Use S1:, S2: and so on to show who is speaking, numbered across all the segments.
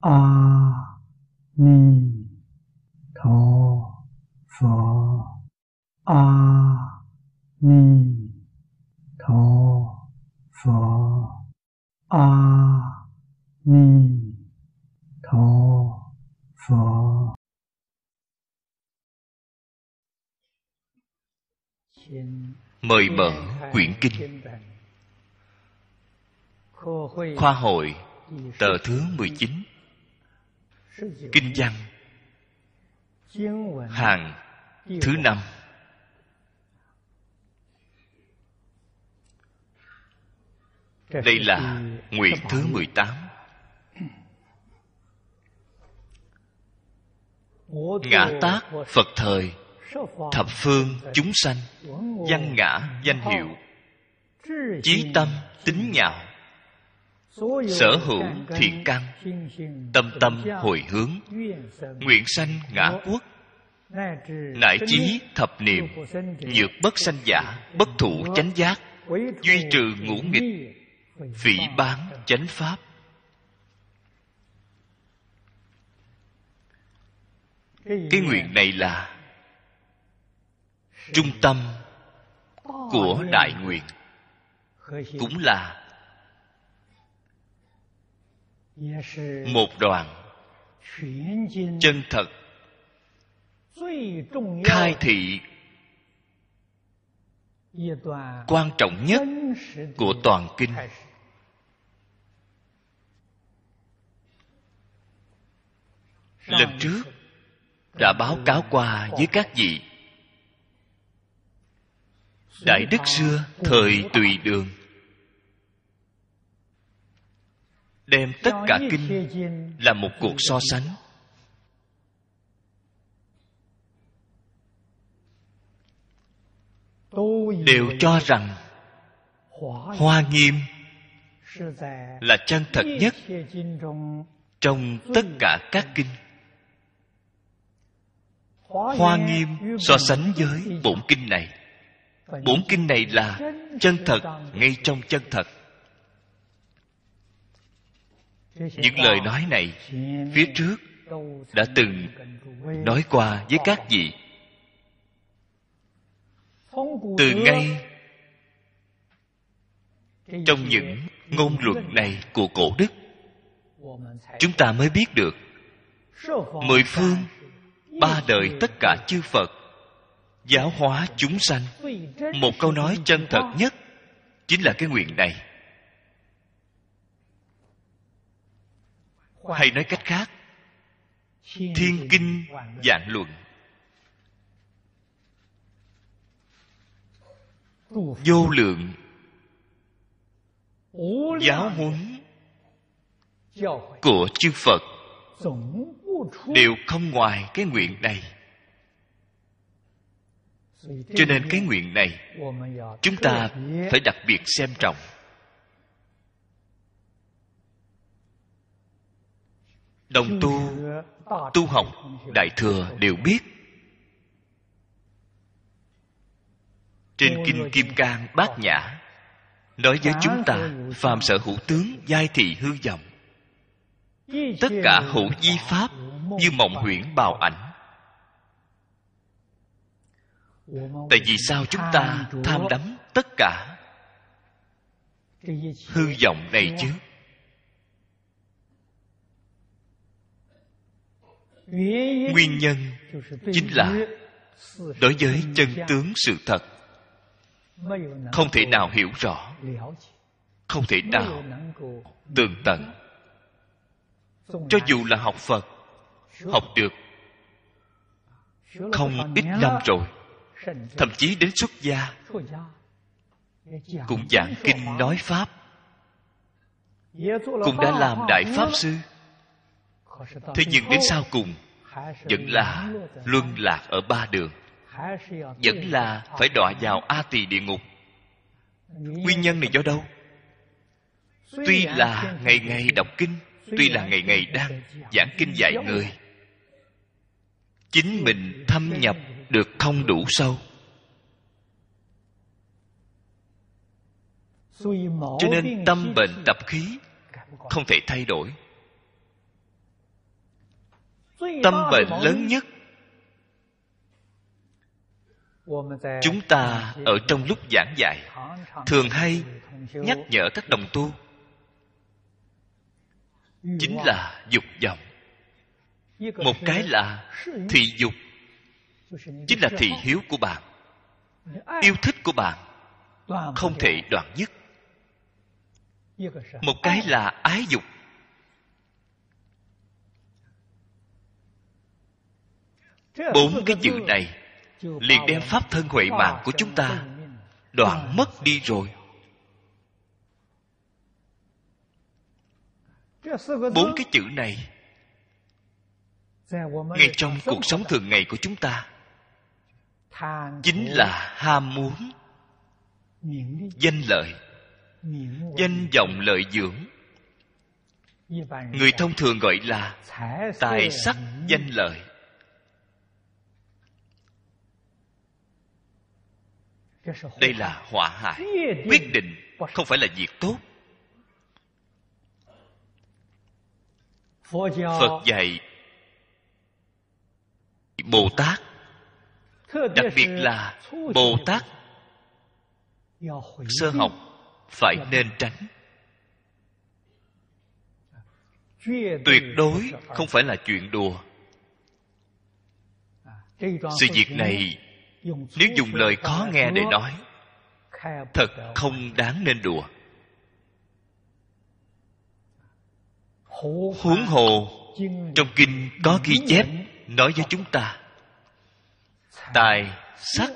S1: a ni tho phở a ni tho phở a ni tho phở
S2: mời mở quyển kinh. Khoa hội, tờ thứ 19 kinh văn. Hàng thứ năm. Đây là nguyện thứ 18 ngã tác phật thời, thập phương chúng sanh, văn ngã, danh hiệu. Chí tâm tính nhạo sở hữu thiện căn tâm tâm hồi hướng. Nguyện sanh ngã quốc. Nại chí thập niệm. nhược bất sanh giả bất thủ chánh giác. duy trừ ngũ nghịch. phỉ bán chánh pháp. Cái nguyện này là trung tâm của đại nguyện. cũng là một đoàn. Chân thật. Khai thị. Quan trọng nhất của toàn kinh. Lần trước đã báo cáo qua với các vị. Đại đức xưa thời tùy đường đem tất cả kinh là một cuộc so sánh. đều cho rằng hoa nghiêm là chân thật nhất trong tất cả các kinh. Hoa nghiêm so sánh với bổn kinh này. bổn kinh này là chân thật ngay trong chân thật những lời nói này phía trước đã từng nói qua với các vị. Từ ngay trong những ngôn luận này của cổ đức, chúng ta mới biết được mười phương, ba đời tất cả chư phật giáo hóa chúng sanh. Một câu nói chân thật nhất chính là cái nguyện này. Hay nói cách khác thiên kinh dạng luận. Vô lượng giáo huấn của chư phật đều không ngoài cái nguyện này. Cho nên cái nguyện này chúng ta phải đặc biệt xem trọng đồng tu tu học đại thừa đều biết. Trên kinh kim cang bát nhã nói với chúng ta phàm sở hữu tướng giai thị hư vọng tất cả hữu di pháp như mộng huyễn bào ảnh. Tại vì sao chúng ta tham đắm tất cả hư vọng này chứ nguyên nhân chính là đối với chân tướng sự thật. Không thể nào hiểu rõ, không thể nào tường tận. Cho dù là học phật, học được không ít năm rồi, thậm chí đến xuất gia, cũng giảng kinh nói pháp, cũng đã làm đại pháp sư thế nhưng đến sau cùng vẫn là luân lạc ở ba đường. Vẫn là phải đọa vào a tỳ địa ngục. Nguyên nhân này do đâu? Tuy là ngày ngày đọc kinh tuy là ngày ngày đang giảng kinh dạy người chính mình thâm nhập được không đủ sâu. Cho nên tâm bệnh tập khí không thể thay đổi tâm bệnh lớn nhất. Chúng ta ở trong lúc giảng dạy thường hay nhắc nhở các đồng tu. Chính là dục vọng. Một cái là thị dục. Chính là thị hiếu của bạn. Yêu thích của bạn không thể đoạn dứt. Một cái là ái dục bốn cái chữ này liền đem pháp thân huệ mạng của chúng ta đoạn mất đi rồi. Bốn cái chữ này ngay trong cuộc sống thường ngày của chúng ta chính là ham muốn, danh lợi, danh vọng lợi dưỡng. Người thông thường gọi là tài sắc danh lợi. Đây là họa hại quyết định không phải là việc tốt. Phật dạy bồ tát đặc biệt là bồ tát. Sơ học phải nên tránh. Tuyệt đối không phải là chuyện đùa. Sự việc này nếu dùng lời khó nghe để nói, thật không đáng nên đùa. Huống hồ, trong kinh có ghi chép nói với chúng ta, tài, sắc,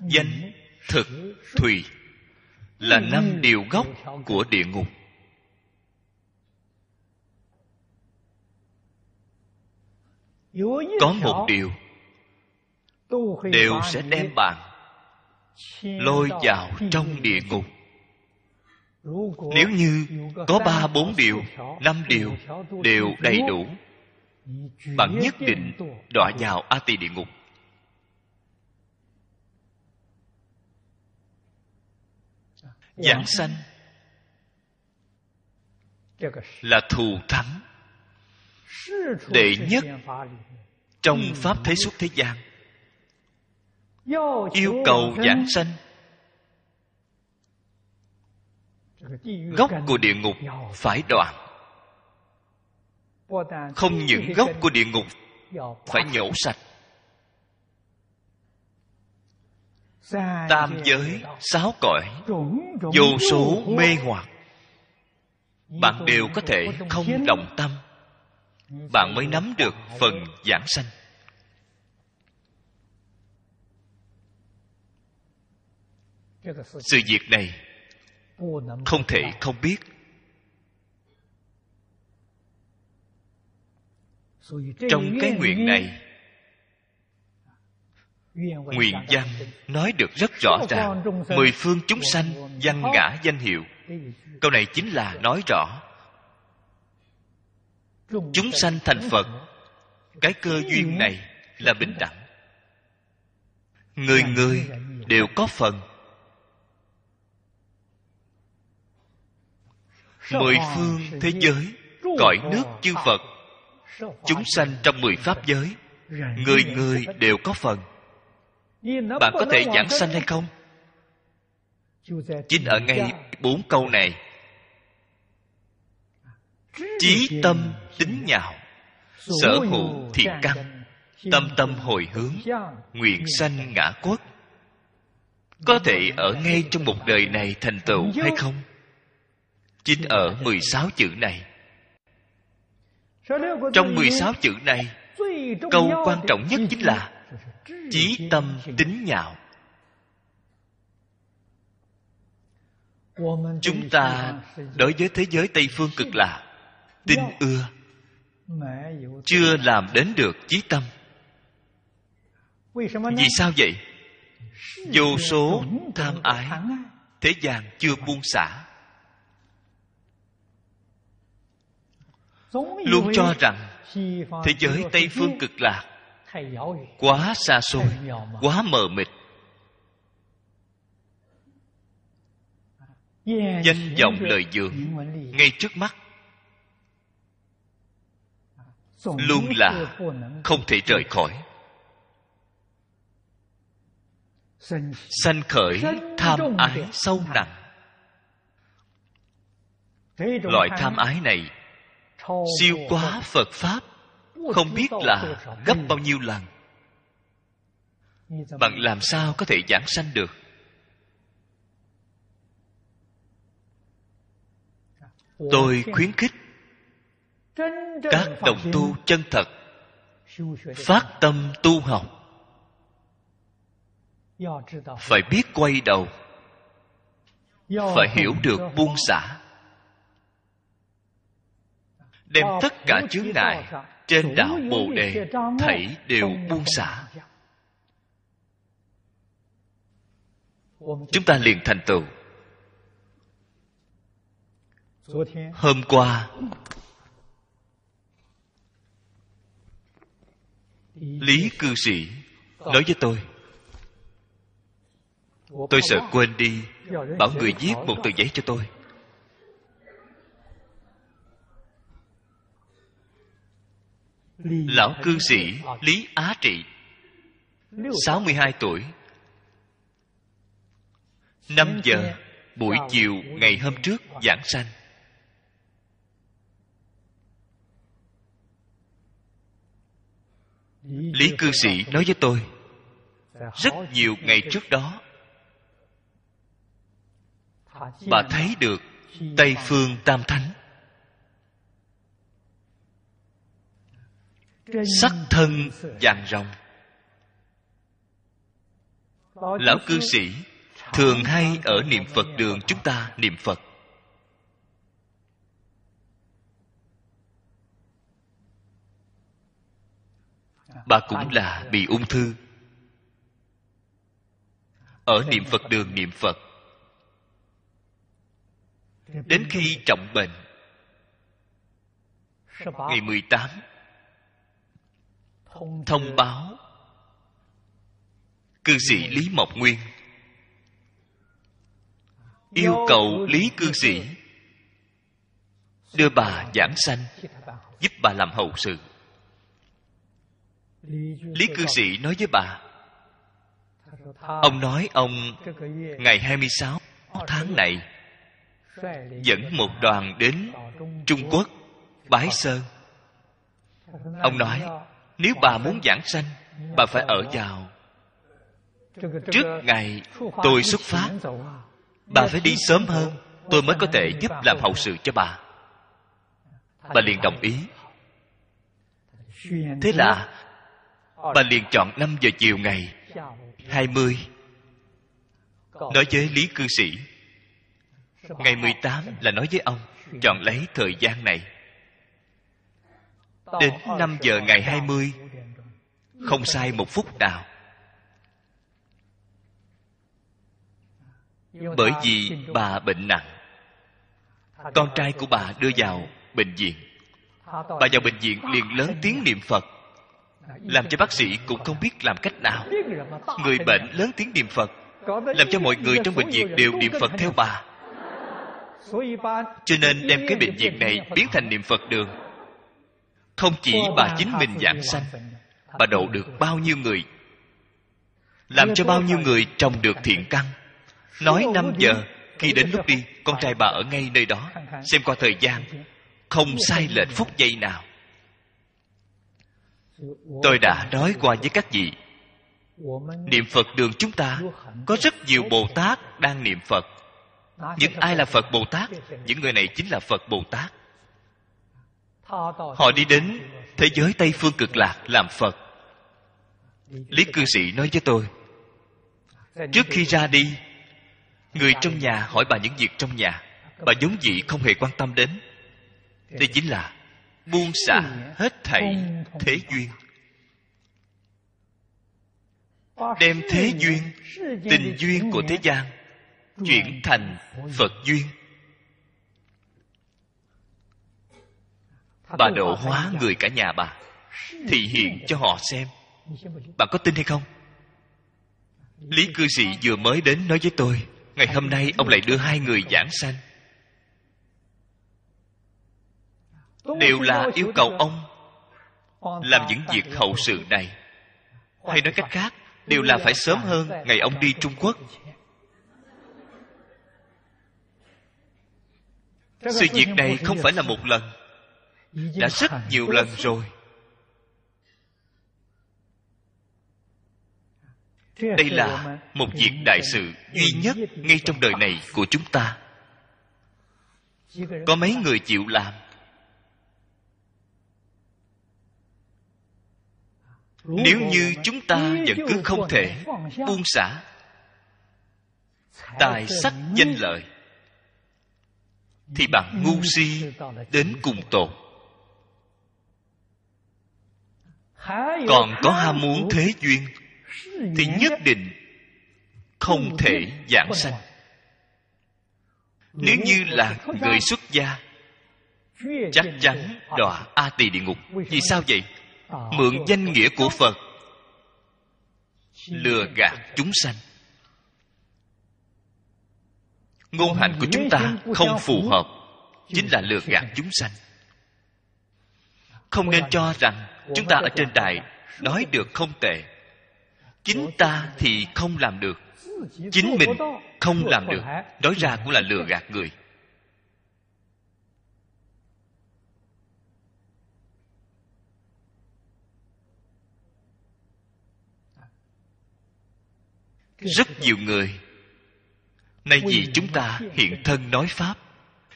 S2: danh, thực, thùy là năm điều gốc của địa ngục. Có một điều đều sẽ đem bạn lôi vào trong địa ngục. Nếu như có ba bốn điều năm điều đều đầy đủ. bạn nhất định đọa vào a tỳ địa ngục. Giảng sanh là thù thắng đệ nhất trong pháp thế xuất thế gian yêu cầu giảng sanh. Gốc của địa ngục phải đoạn. Không những gốc của địa ngục phải nhổ sạch. Tam giới sáu cõi vô số mê hoặc. Bạn đều có thể không động tâm. Bạn mới nắm được phần giảng sanh sự việc này không thể không biết. Trong cái nguyện này, nguyện văn nói được rất rõ ràng. Mười phương chúng sanh văn ngã danh hiệu. Câu này chính là nói rõ chúng sanh thành phật. Cái cơ duyên này là bình đẳng. Người người đều có phần. Mười phương thế giới cõi nước chư phật. Chúng sanh trong mười pháp giới người người đều có phần. Bạn có thể giảng sanh hay không? Chính ở ngay bốn câu này. Chí tâm tính nhạo sở hữu thiện căn tâm tâm hồi hướng nguyện sanh ngã quốc có thể ở ngay trong một đời này thành tựu hay không chính ở 16 chữ này. Trong 16 chữ này, câu quan trọng nhất chính là chí tâm tính nhạo. Chúng ta đối với thế giới tây phương cực lạ, tin ưa, chưa làm đến được chí tâm. Vì sao vậy? Vô số tham ái, thế gian chưa buông xả. Luôn cho rằng thế giới tây phương cực lạc quá xa xôi quá mờ mịt. Danh vọng lời dường ngay trước mắt. Luôn là không thể rời khỏi. Sanh khởi tham ái sâu nặng. Loại tham ái này siêu quá phật pháp không biết là gấp bao nhiêu lần. Bạn làm sao có thể giảng sanh được? Tôi khuyến khích các đồng tu chân thật phát tâm tu học. Phải biết quay đầu. Phải hiểu được buông xả đem tất cả chướng ngại trên đạo bồ đề thảy đều buông xả. chúng ta liền thành tựu. Hôm qua lý cư sĩ nói với tôi tôi sợ quên đi bảo người viết một tờ giấy cho tôi lão cư sĩ lý á trị 62 tuổi. 5 giờ buổi chiều ngày hôm trước giảng sanh. Lý cư sĩ nói với tôi, rất nhiều ngày trước đó, bà thấy được tây phương tam thánh sắc thân vàng rồng lão cư sĩ, thường hay ở niệm phật đường chúng ta niệm phật. Bà cũng là bị ung thư. Ở niệm phật đường niệm phật, đến khi trọng bệnh, ngày 18 thông báo. Cư sĩ lý mộc nguyên. Yêu cầu lý cư sĩ đưa bà giảng sanh giúp bà làm hậu sự. Lý cư sĩ nói với bà ông nói ông ngày 26 tháng này dẫn một đoàn đến trung quốc. Bái sơn ông nói nếu bà muốn giảng sanh, bà phải ở vào. Trước ngày tôi xuất phát, bà phải đi sớm hơn, tôi mới có thể giúp làm hậu sự cho bà. Bà liền đồng ý. Thế là, bà liền chọn 5 giờ chiều ngày 20 nói với lý cư sĩ. Ngày 18 là nói với ông, chọn lấy thời gian này đến 5 giờ ngày 20 không sai một phút nào. Bởi vì bà bệnh nặng, con trai của bà đưa vào bệnh viện. Bà vào bệnh viện liền lớn tiếng niệm phật, làm cho bác sĩ cũng không biết làm cách nào. Người bệnh lớn tiếng niệm phật, làm cho mọi người trong bệnh viện đều niệm phật theo bà. Cho nên đem cái bệnh viện này biến thành niệm phật đường không chỉ bà chính mình giảng sanh bà độ được bao nhiêu người? Làm cho bao nhiêu người trồng được thiện căn? Nói 5 giờ khi đến lúc đi con trai bà ở ngay nơi đó. Xem qua thời gian. Không sai lệch phút giây nào. Tôi đã nói qua với các vị. Niệm phật đường chúng ta có rất nhiều bồ tát đang niệm phật. Những ai là phật bồ tát? những người này chính là phật bồ tát họ đi đến thế giới tây phương cực lạc làm phật. Lý cư sĩ nói với tôi, trước khi ra đi, người trong nhà hỏi bà những việc trong nhà. Bà giống dị không hề quan tâm đến. Đây chính là buông xả hết thảy thế duyên. Đem thế duyên, tình duyên của thế gian chuyển thành phật duyên. Bà độ hóa người cả nhà bà thị hiện cho họ xem. Bạn có tin hay không? Lý cư sĩ vừa mới đến nói với tôi ngày hôm nay ông lại đưa hai người giảng sanh. Đều là yêu cầu ông làm những việc hậu sự này. Hay nói cách khác đều là phải sớm hơn ngày ông đi trung quốc. Sự việc này không phải là một lần đã rất nhiều lần rồi. Đây là một việc đại sự duy nhất ngay trong đời này của chúng ta. Có mấy người chịu làm? Nếu như chúng ta vẫn cứ không thể buông xả, tài sắc danh lợi, thì bạn ngu si đến cùng tột còn có ham muốn thế duyên thì nhất định không thể giảng sanh. nếu như là người xuất gia chắc chắn đọa a tỳ địa ngục. Vì sao vậy? mượn danh nghĩa của phật lừa gạt chúng sanh. Ngôn hành của chúng ta không phù hợp chính là lừa gạt chúng sanh. Không nên cho rằng chúng ta ở trên đài nói được không tệ. Chính ta thì không làm được. Chính mình không làm được. Nói ra cũng là lừa gạt người. Rất nhiều người, nay vì chúng ta hiện thân nói pháp,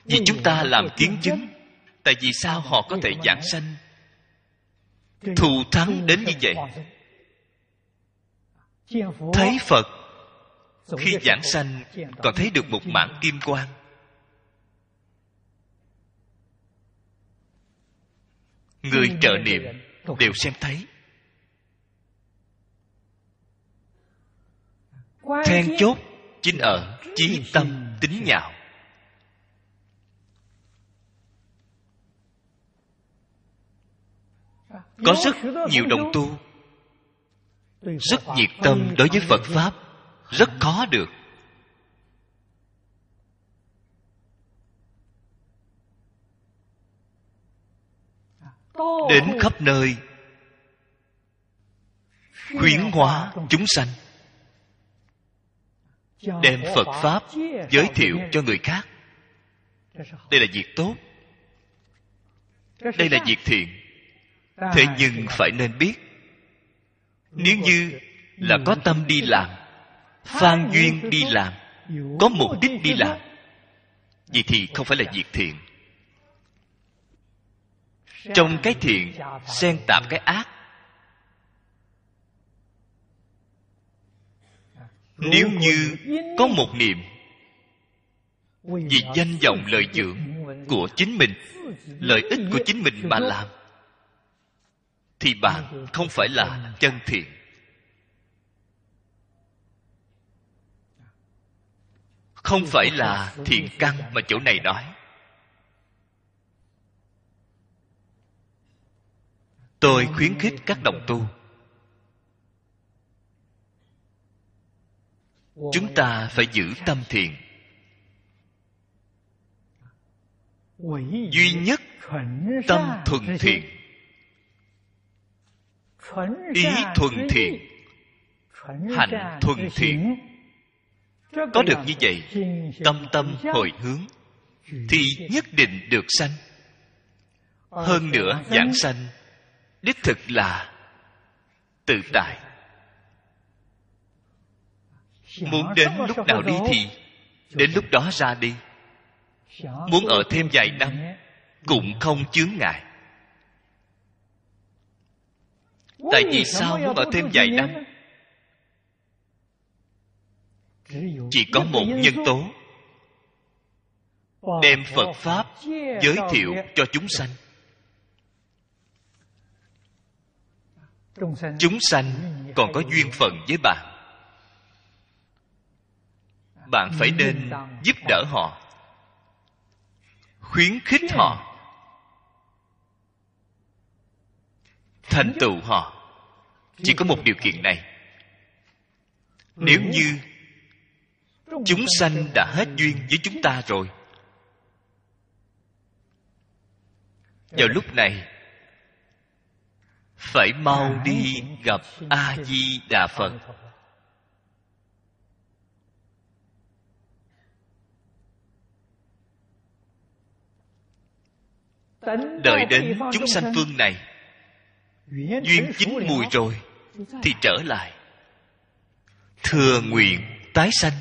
S2: vì chúng ta làm kiến chứng, tại vì sao họ có thể giảng sanh? Thù thắng đến như vậy. Thấy phật, khi giảng sanh, còn thấy được một mảng kim quang. Người trợ niệm đều xem thấy. Then chốt chính ở chí tâm tính nhạo. Có rất nhiều đồng tu. Rất nhiệt tâm đối với phật pháp. Rất khó được. Đến khắp nơi, khuyến hóa chúng sanh, đem phật pháp giới thiệu cho người khác. Đây là việc tốt. Đây là việc thiện thế nhưng phải nên biết nếu như là có tâm đi làm phan duyên đi làm có mục đích đi làm vậy thì không phải là việc thiện. Trong cái thiện xen tạp cái ác. Nếu như có một niệm vì danh vọng lợi dưỡng của chính mình lợi ích của chính mình mà làm thì bạn không phải là chân thiện. Không phải là thiện căn mà chỗ này nói. Tôi khuyến khích các đồng tu. Chúng ta phải giữ tâm thiện. Duy nhất tâm thuần thiện ý thuần thiện. hành thuần thiện. có được như vậy tâm tâm hồi hướng thì nhất định được sanh. Hơn nữa giảng sanh đích thực là tự tại. Muốn đến lúc nào đi thì đến lúc đó ra đi. Muốn ở thêm vài năm cũng không chướng ngại tại vì sao muốn ở thêm vài năm? chỉ có một nhân tố. Đem phật pháp giới thiệu cho chúng sanh. Chúng sanh còn có duyên phận với bạn. Bạn phải nên giúp đỡ họ khuyến khích họ thành tựu họ chỉ có một điều kiện này. Nếu như chúng sanh đã hết duyên với chúng ta rồi vào lúc này phải mau đi gặp a di đà phật. Đợi đến chúng sanh phương này duyên chín mùi rồi thì trở lại. Thừa nguyện tái sanh.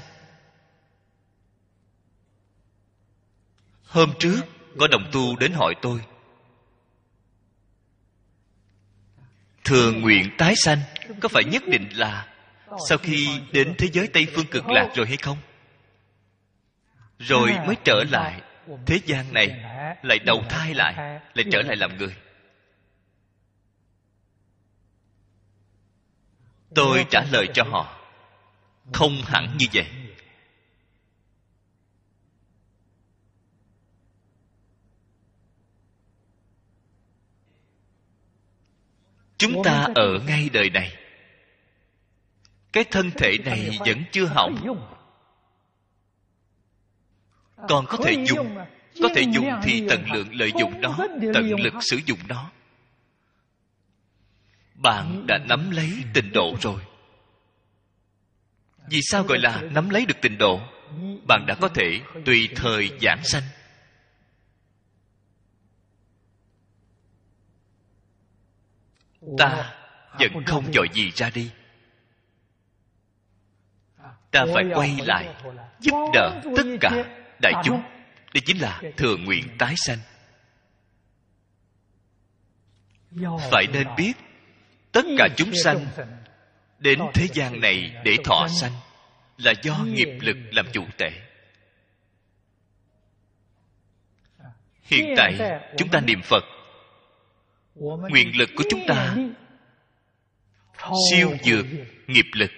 S2: Hôm trước có đồng tu đến hỏi tôi. Thừa nguyện tái sanh có phải nhất định là sau khi đến thế giới tây phương cực lạc rồi hay không? Rồi mới trở lại. Thế gian này lại đầu thai lại lại trở lại làm người tôi trả lời cho họ, không hẳn như vậy. Chúng ta ở ngay đời này. Cái thân thể này vẫn chưa hỏng. Còn có thể dùng, có thể dùng thì tận lượng lợi dụng nó tận lực sử dụng nó bạn đã nắm lấy tình độ rồi. Vì sao gọi là nắm lấy được tình độ? Bạn đã có thể tùy thời giảng sanh. Ta vẫn không dội gì ra đi. Ta phải quay lại, giúp đỡ tất cả đại chúng. Đây chính là thừa nguyện tái sanh. Phải nên biết tất cả chúng sanh đến thế gian này để thọ sanh. là do nghiệp lực làm chủ tệ hiện tại chúng ta niệm phật. nguyện lực của chúng ta siêu dược nghiệp lực.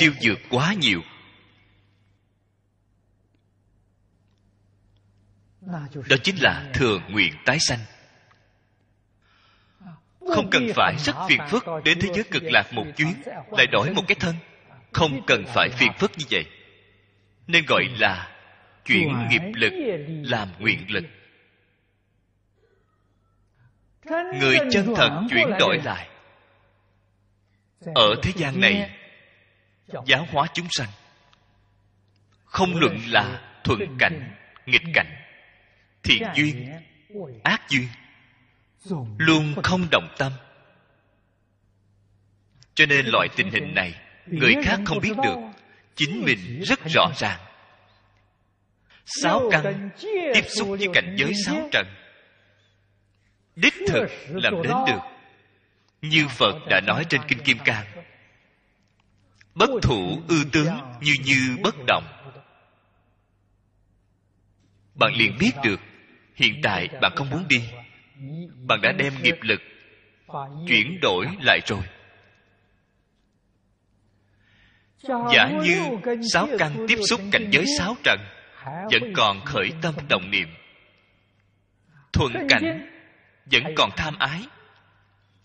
S2: Siêu dược quá nhiều. Đó chính là thừa nguyện tái sanh không cần phải rất phiền phức đến thế giới cực lạc một chuyến lại đổi một cái thân. không cần phải phiền phức như vậy. nên gọi là chuyển nghiệp lực làm nguyện lực. Người chân thật chuyển đổi lại. Ở thế gian này giáo hóa chúng sanh. Không luận là thuận cảnh nghịch cảnh thiện duyên ác duyên luôn không động tâm. Cho nên loại tình hình này, người khác không biết được. Chính mình rất rõ ràng. Sáu căn tiếp xúc với cảnh giới sáu trần. Đích thực làm đến được. Như phật đã nói trên kinh kim cang. Bất thủ ư tướng như như bất động. Bạn liền biết được, hiện tại bạn không muốn đi bạn đã đem nghiệp lực chuyển đổi lại rồi. Giả như sáu căn tiếp xúc cảnh giới sáu trần, vẫn còn khởi tâm đồng niệm. Thuận cảnh vẫn còn tham ái.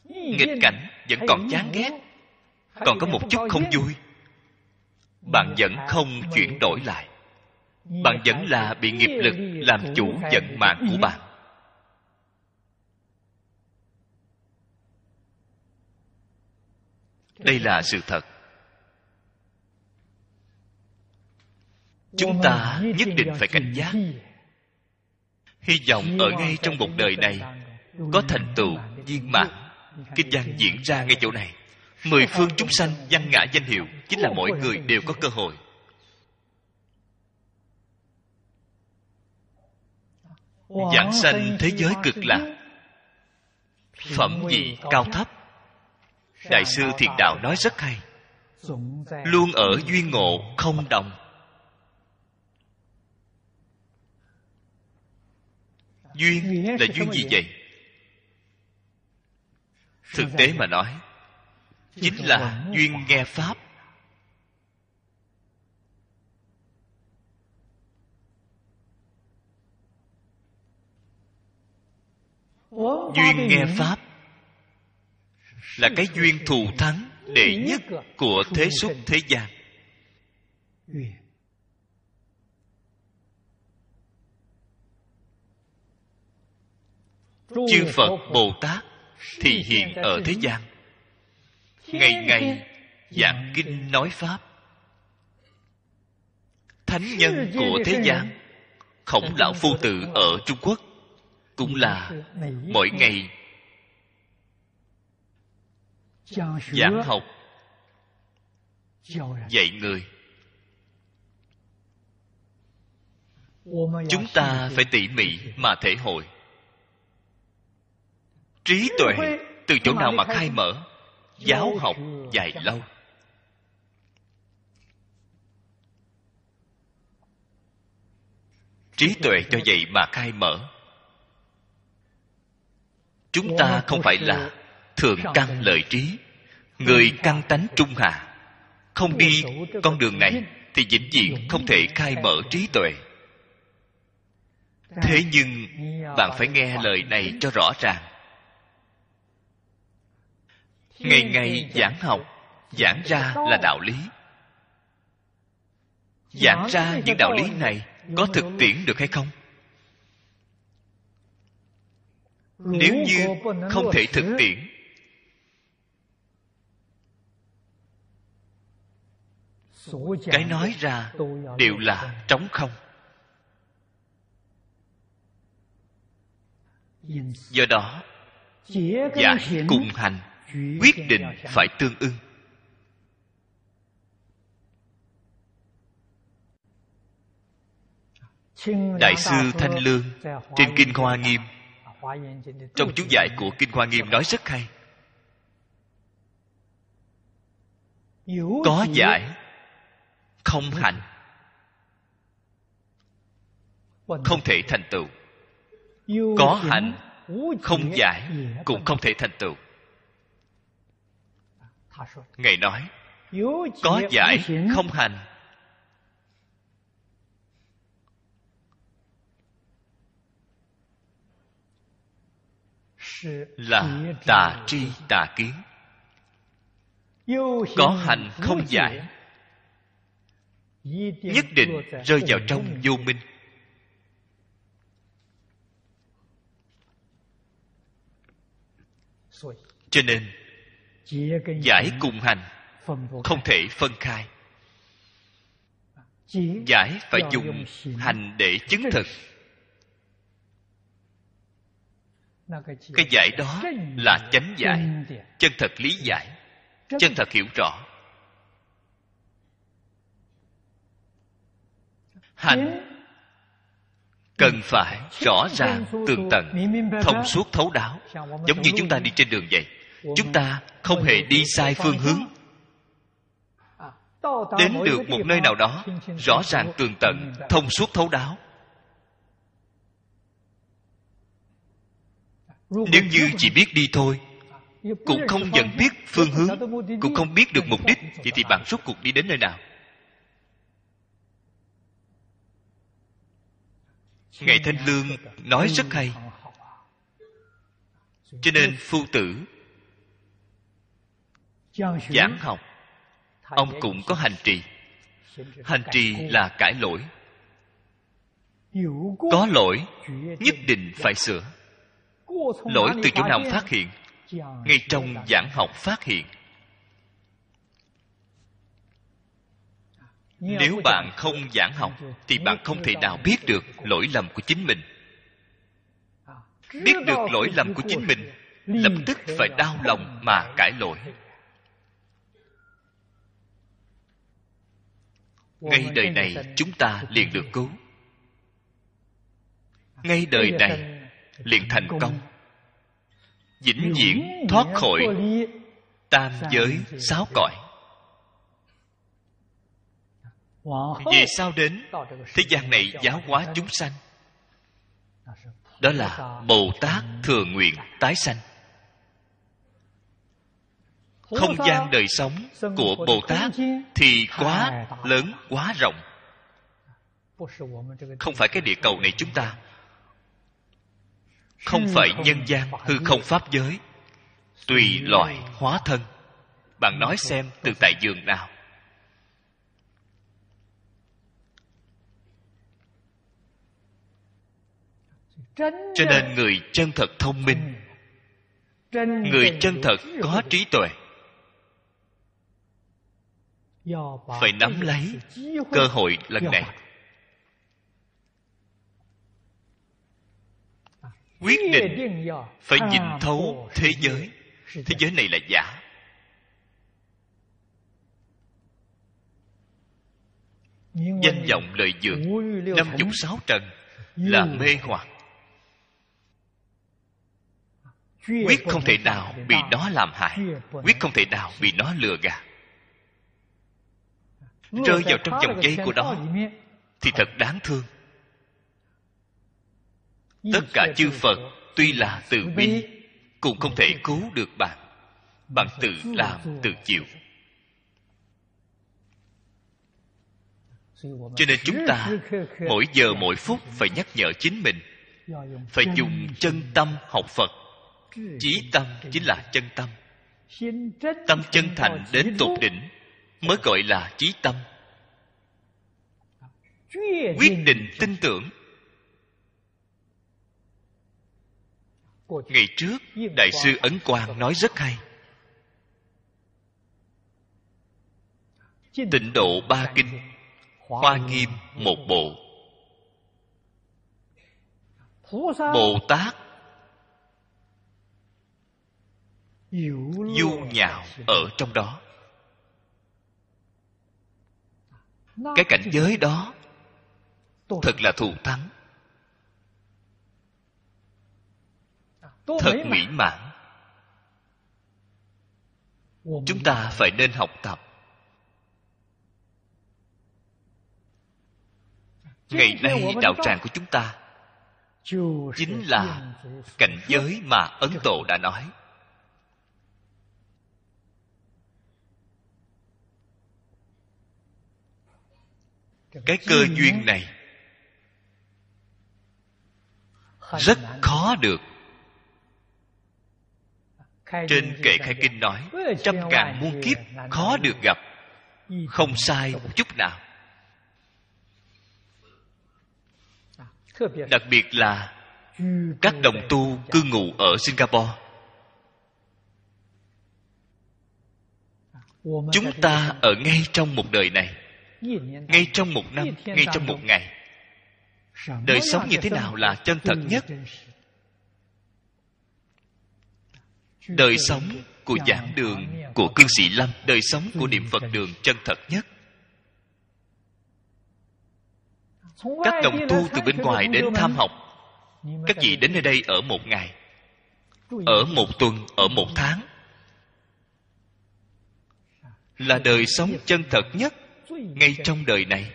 S2: Nghịch cảnh vẫn còn chán ghét. Còn có một chút không vui. Bạn vẫn không chuyển đổi lại. Bạn vẫn là bị nghiệp lực làm chủ vận mạng của bạn. Đây là sự thật. Chúng ta nhất định phải cảnh giác. Hy vọng ở ngay trong một đời này, có thành tựu viên mãn. Kinh văn diễn ra ngay chỗ này. Mười phương chúng sanh văn ngã danh hiệu chính là mỗi người đều có cơ hội. Giảng sanh thế giới cực lạc. Phẩm vị cao thấp đại sư thiền đạo nói rất hay. Luôn ở duyên ngộ, không đồng. Duyên là duyên gì vậy? Thực tế mà nói, chính là duyên nghe pháp. Duyên nghe pháp là cái duyên thù thắng đệ nhất của thế xuất thế gian. Chư phật bồ tát thì hiện ở thế gian, ngày ngày giảng kinh nói pháp. Thánh nhân của thế gian, khổng lão phu tử ở trung quốc, cũng là mỗi ngày giảng học dạy người chúng ta phải tỉ mỉ mà thể hội. Trí tuệ từ chỗ nào mà khai mở? Giáo học dài lâu. Trí tuệ cho vậy mà khai mở. Chúng ta không phải là thường căn lợi trí, người căn tánh trung hạ. Không đi con đường này thì vĩnh viễn không thể khai mở trí tuệ. Thế nhưng bạn phải nghe lời này cho rõ ràng. Ngày ngày giảng học, giảng ra là đạo lý. Giảng ra những đạo lý này có thực tiễn được hay không? Nếu như không thể thực tiễn cái nói ra đều là trống không. Do đó giải cùng hành quyết định phải tương ưng. Đại sư thanh lương trên kinh hoa nghiêm. Trong chú giải của kinh hoa nghiêm nói rất hay. Có giải không hành không thể thành tựu. Có hành không giải cũng không thể thành tựu. Ngài nói, có giải không hành là tà tri tà kiến. Có hành không giải nhất định rơi vào trong vô minh. Cho nên, giải cùng hành không thể phân khai. Giải phải dùng hành để chứng thực. Cái giải đó là chánh giải, chân thật lý giải, chân thật hiểu rõ. Hành. Cần phải rõ ràng tường tận thông suốt thấu đáo giống như chúng ta đi trên đường vậy. Chúng ta không hề đi sai phương hướng. đến được một nơi nào đó rõ ràng tường tận thông suốt thấu đáo. Nếu như chỉ biết đi thôi cũng không nhận biết phương hướng cũng không biết được mục đích vậy thì bạn rốt cuộc đi đến nơi nào ngài thanh lương nói rất hay. Cho nên phu tử, giảng học, ông cũng có hành trì. Hành trì là cải lỗi. Có lỗi, nhất định phải sửa. Lỗi từ chỗ nào phát hiện? Ngay trong giảng học phát hiện. Nếu bạn không giảng học thì bạn không thể nào biết được lỗi lầm của chính mình. Biết được lỗi lầm của chính mình lập tức phải đau lòng mà cải lỗi. Ngay đời này chúng ta liền được cứu. Ngay đời này liền thành công. vĩnh viễn thoát khỏi tam giới sáu cõi về sau đến, thế gian này giáo hóa chúng sanh. Đó là bồ tát thừa nguyện tái sanh. Không gian đời sống của bồ tát thì quá lớn, quá rộng. Không phải cái địa cầu này chúng ta. Không phải nhân gian, hư không pháp giới. Tùy loại hóa thân. Bạn nói xem từ tại giường nào. Cho nên người chân thật thông minh người chân thật có trí tuệ. Phải nắm lấy cơ hội lần này. quyết định phải nhìn thấu thế giới. thế giới này là giả. Danh vọng lợi dưỡng năm dục sáu trần là mê hoặc quyết không thể nào bị nó làm hại. Quyết không thể nào bị nó lừa gạt. Rơi vào trong vòng dây của nó thì thật đáng thương. Tất cả chư phật tuy là từ bi cũng không thể cứu được bạn. Bạn tự làm tự chịu. Cho nên chúng ta mỗi giờ mỗi phút phải nhắc nhở chính mình. Phải dùng chân tâm học phật chí tâm chính là chân tâm. Tâm chân thành đến tột đỉnh mới gọi là chí tâm. Quyết định tin tưởng. Ngày trước, đại sư ấn quang nói rất hay. Tịnh độ ba kinh, hoa nghiêm một bộ. Bồ tát du nhạo ở trong đó. Cái cảnh giới đó thật là thù thắng. Thật mỹ mãn. Chúng ta phải nên học tập. Ngày nay đạo tràng của chúng ta chính là cảnh giới mà ấn độ đã nói cái cơ duyên này rất khó được. Trên kệ khai kinh nói trăm ngàn muôn kiếp khó được gặp không sai một chút nào. Đặc biệt là các đồng tu cư ngụ ở singapore. Chúng ta ở ngay trong một đời này ngay trong một năm, ngay trong một ngày, đời sống như thế nào là chân thật nhất? Đời sống của giảng đường của cư sĩ lâm, đời sống của niệm phật đường chân thật nhất. Các đồng tu từ bên ngoài đến tham học, các vị đến nơi đây ở một ngày, ở một tuần, ở một tháng, là đời sống chân thật nhất ngay trong đời này,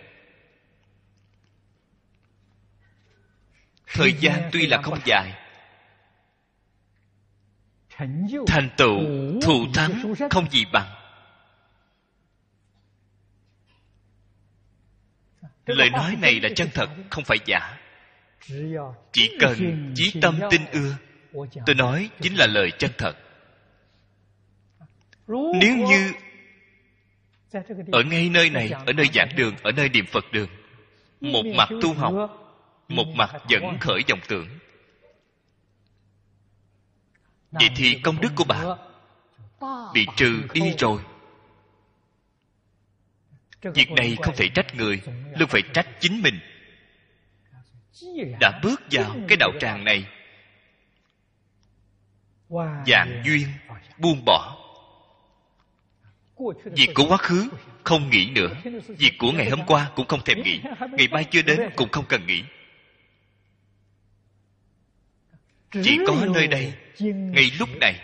S2: thời gian tuy là không dài, thành tựu, thù thắng không gì bằng. Lời nói này là chân thật, không phải giả. Chỉ cần chí tâm tin ưa, tôi nói chính là lời chân thật. Nếu như ở ngay nơi này ở nơi giảng đường ở nơi niệm phật đường một mặt tu học một mặt dẫn khởi dòng tưởng. Vậy thì công đức của bạn bị trừ đi rồi. Việc này không thể trách người luôn phải trách chính mình. Đã bước vào cái đạo tràng này dạng duyên buông bỏ việc của quá khứ, không nghĩ nữa. Việc của ngày hôm qua cũng không thèm nghĩ. Ngày mai chưa đến cũng không cần nghĩ. Chỉ có nơi đây, ngay lúc này.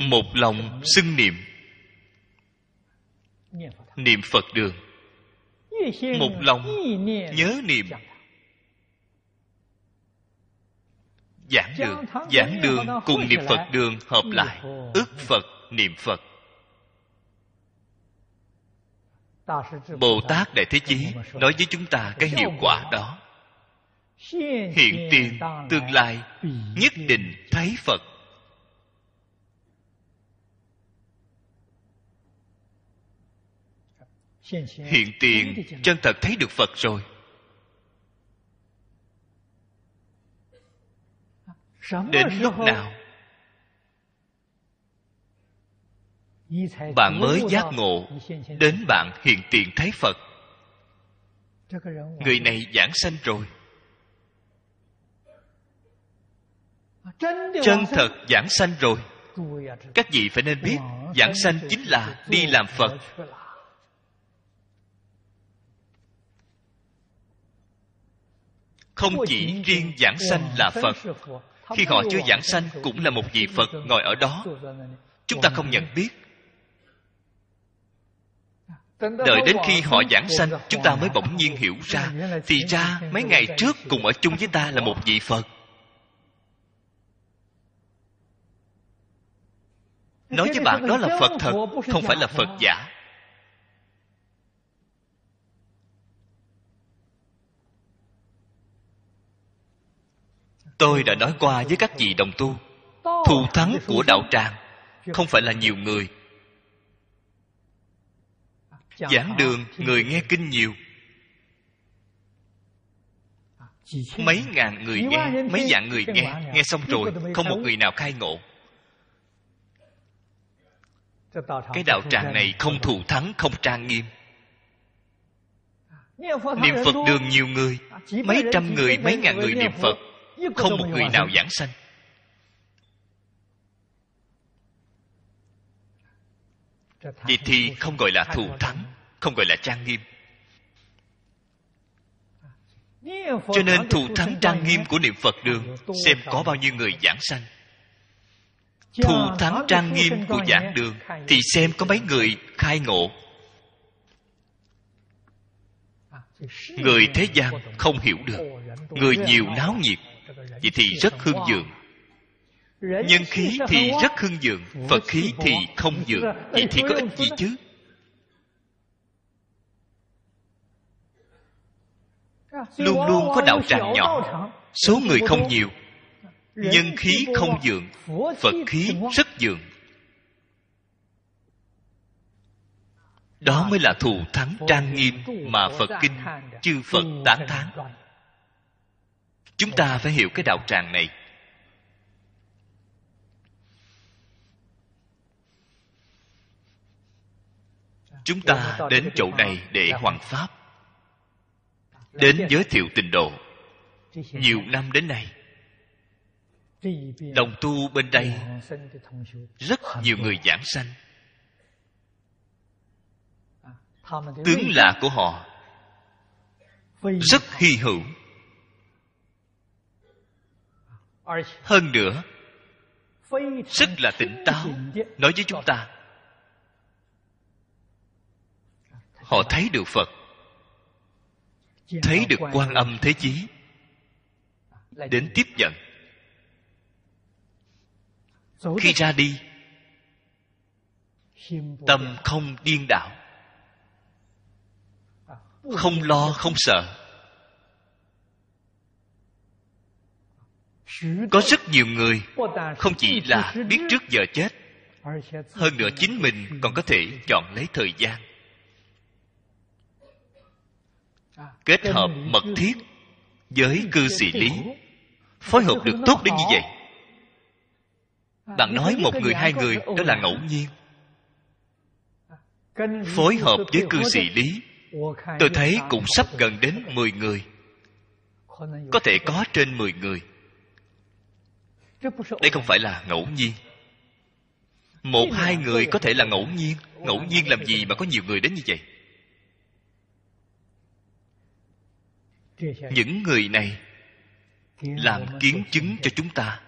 S2: Một lòng xưng niệm. Niệm phật đường. Một lòng nhớ niệm. Giảng đường giảng đường cùng niệm phật đường hợp lại. ước phật niệm phật. Bồ tát đại thế chí nói với chúng ta cái hiệu quả đó. Hiện tiền tương lai nhất định thấy phật. Hiện tiền chân thật thấy được phật rồi đến lúc nào bạn mới giác ngộ đến bạn hiện tiền thấy phật. Người này giảng sanh rồi. Chân thật giảng sanh rồi. Các vị phải nên biết giảng sanh chính là đi làm phật. không chỉ riêng giảng sanh là phật khi họ chưa giảng sanh cũng là một vị phật ngồi ở đó. chúng ta không nhận biết. đợi đến khi họ giảng sanh chúng ta mới bỗng nhiên hiểu ra thì ra mấy ngày trước cùng ở chung với ta là một vị phật. Nói với bạn đó là phật thật không phải là phật giả tôi đã nói qua với các vị đồng tu. Thù thắng của đạo tràng không phải là nhiều người. Giảng đường người nghe kinh nhiều. Mấy ngàn người nghe, mấy vạn người nghe. Nghe xong rồi, không một người nào khai ngộ. Cái đạo tràng này không thù thắng, không trang nghiêm. Niệm phật đường nhiều người, mấy trăm người, mấy ngàn người niệm phật không một người nào giảng sanh. Vậy thì không gọi là thù thắng không gọi là trang nghiêm. Cho nên thù thắng trang nghiêm của niệm phật đường xem có bao nhiêu người giảng sanh. Thù thắng trang nghiêm của giảng đường thì xem có mấy người khai ngộ. Người thế gian không hiểu được. Người nhiều náo nhiệt vậy thì rất hưng dường. Nhân khí thì rất hưng dường, phật khí thì không dường. Vậy thì có ích gì chứ? Luôn luôn có đạo tràng nhỏ, số người không nhiều. Nhân khí không dường, phật khí rất dường. Đó mới là thù thắng trang nghiêm mà phật kinh chư phật tán thán chúng ta phải hiểu cái đạo tràng này. Chúng ta đến chỗ này để hoàn pháp, đến giới thiệu tình độ. Nhiều năm đến nay, đồng tu bên đây, rất nhiều người giảng sanh. Tướng lạ của họ rất hy hữu. Hơn nữa rất là tỉnh táo, nói với chúng ta. Họ thấy được phật, thấy được quan âm thế chí, đến tiếp nhận. Khi ra đi, tâm không điên đảo, không lo, không sợ. Có rất nhiều người không chỉ là biết trước giờ chết hơn nữa chính mình còn có thể chọn lấy thời gian. Kết hợp mật thiết với cư sĩ lý. phối hợp được tốt đến như vậy. Bạn nói một người hai người đó là ngẫu nhiên. Phối hợp với cư sĩ lý. Tôi thấy cũng sắp gần đến 10 người. Có thể có trên 10 người đây không phải là ngẫu nhiên. Một hai người có thể là ngẫu nhiên. ngẫu nhiên làm gì mà có nhiều người đến như vậy? Những người này làm kiến chứng cho chúng ta.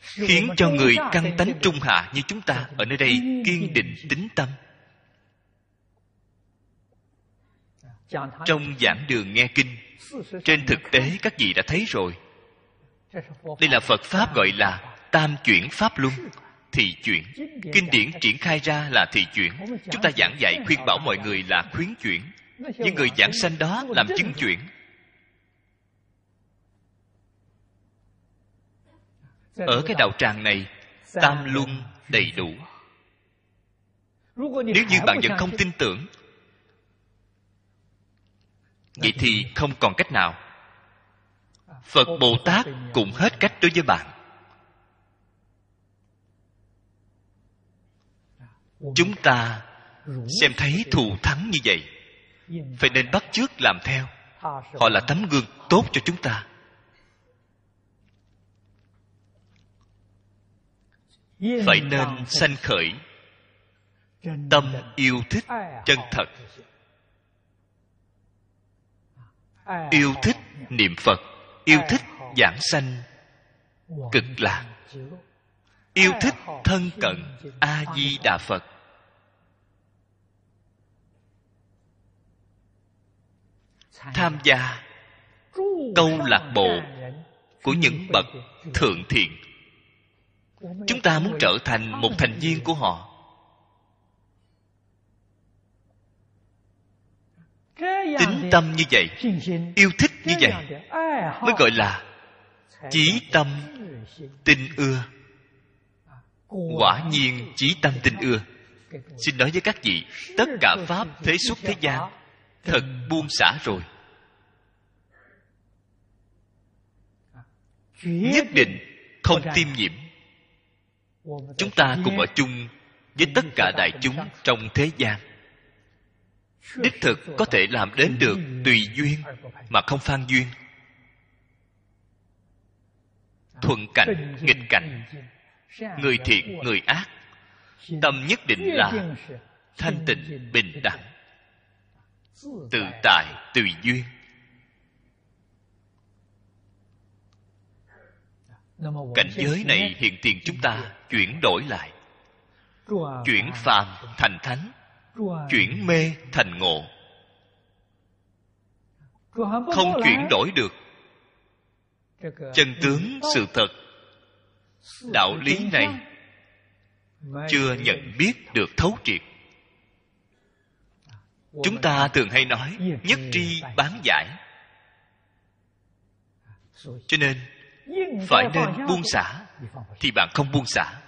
S2: Khiến cho người căn tánh trung hạ như chúng ta ở nơi đây kiên định tính tâm. Trong giảng đường nghe kinh trên thực tế các vị đã thấy rồi đây là phật pháp gọi là tam chuyển pháp luân. Thị chuyển. Kinh điển triển khai ra là thị chuyển. Chúng ta giảng dạy khuyên bảo mọi người là khuyến chuyển. Những người giảng sanh đó làm chứng chuyển. Ở cái đạo tràng này, tam luân đầy đủ. Nếu như bạn vẫn không tin tưởng, vậy thì không còn cách nào phật bồ tát cũng hết cách đối với bạn. Chúng ta xem thấy thù thắng như vậy, phải nên bắt chước làm theo. Họ là tấm gương tốt cho chúng ta. Phải nên sanh khởi tâm yêu thích chân thật. Yêu thích niệm phật yêu thích giảng sanh, cực lạc. Yêu thích thân cận a di đà phật. Tham gia câu lạc bộ của những bậc thượng thiện. Chúng ta muốn trở thành một thành viên của họ. Tính tâm như vậy, yêu thích như vậy, mới gọi là chí tâm tinh ưa. Quả nhiên chí tâm tinh ưa. Xin nói với các vị, tất cả pháp, thế xuất, thế gian, thật buông xả rồi. Nhất định không tiêm nhiễm. Chúng ta cùng ở chung với tất cả đại chúng trong thế gian đích thực có thể làm đến được tùy duyên, mà không phan duyên. Thuận cảnh, nghịch cảnh. Người thiện, người ác. Tâm nhất định là thanh tịnh, bình đẳng. Tự tại, tùy duyên. Cảnh giới này hiện tiền chúng ta chuyển đổi lại. Chuyển phàm thành thánh chuyển mê thành ngộ. Không chuyển đổi được. Chân tướng sự thật. Đạo lý này chưa nhận biết được thấu triệt. Chúng ta thường hay nói, nhất tri bán giải. Cho nên, phải nên buông xả thì bạn không buông xả.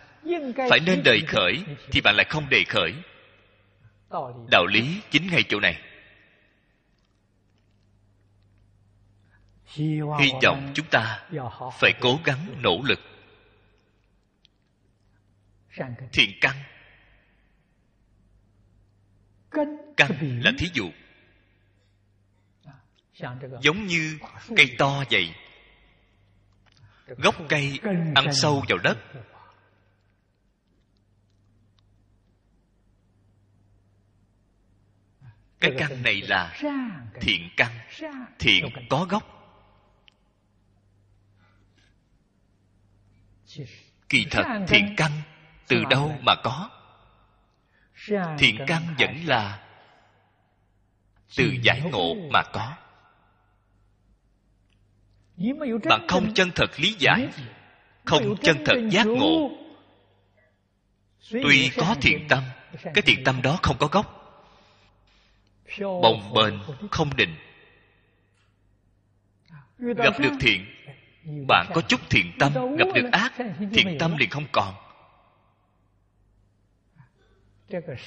S2: Phải nên đề khởi thì bạn lại không đề khởi đạo lý chính ngay chỗ này. Hy vọng chúng ta phải cố gắng nỗ lực. Thiện căn. Căn là thí dụ. Giống như cây to vậy. Gốc cây ăn sâu vào đất. Cái căn này là thiện căn. Thiện có gốc. Kỳ thật thiện căn từ đâu mà có? Thiện căn vẫn là từ giải ngộ mà có. Bạn không chân thật lý giải, không chân thật giác ngộ. Tuy có thiện tâm, cái thiện tâm đó không có gốc bồng bềnh không định. Gặp được thiện, bạn có chút thiện tâm, gặp được ác, thiện tâm liền không còn.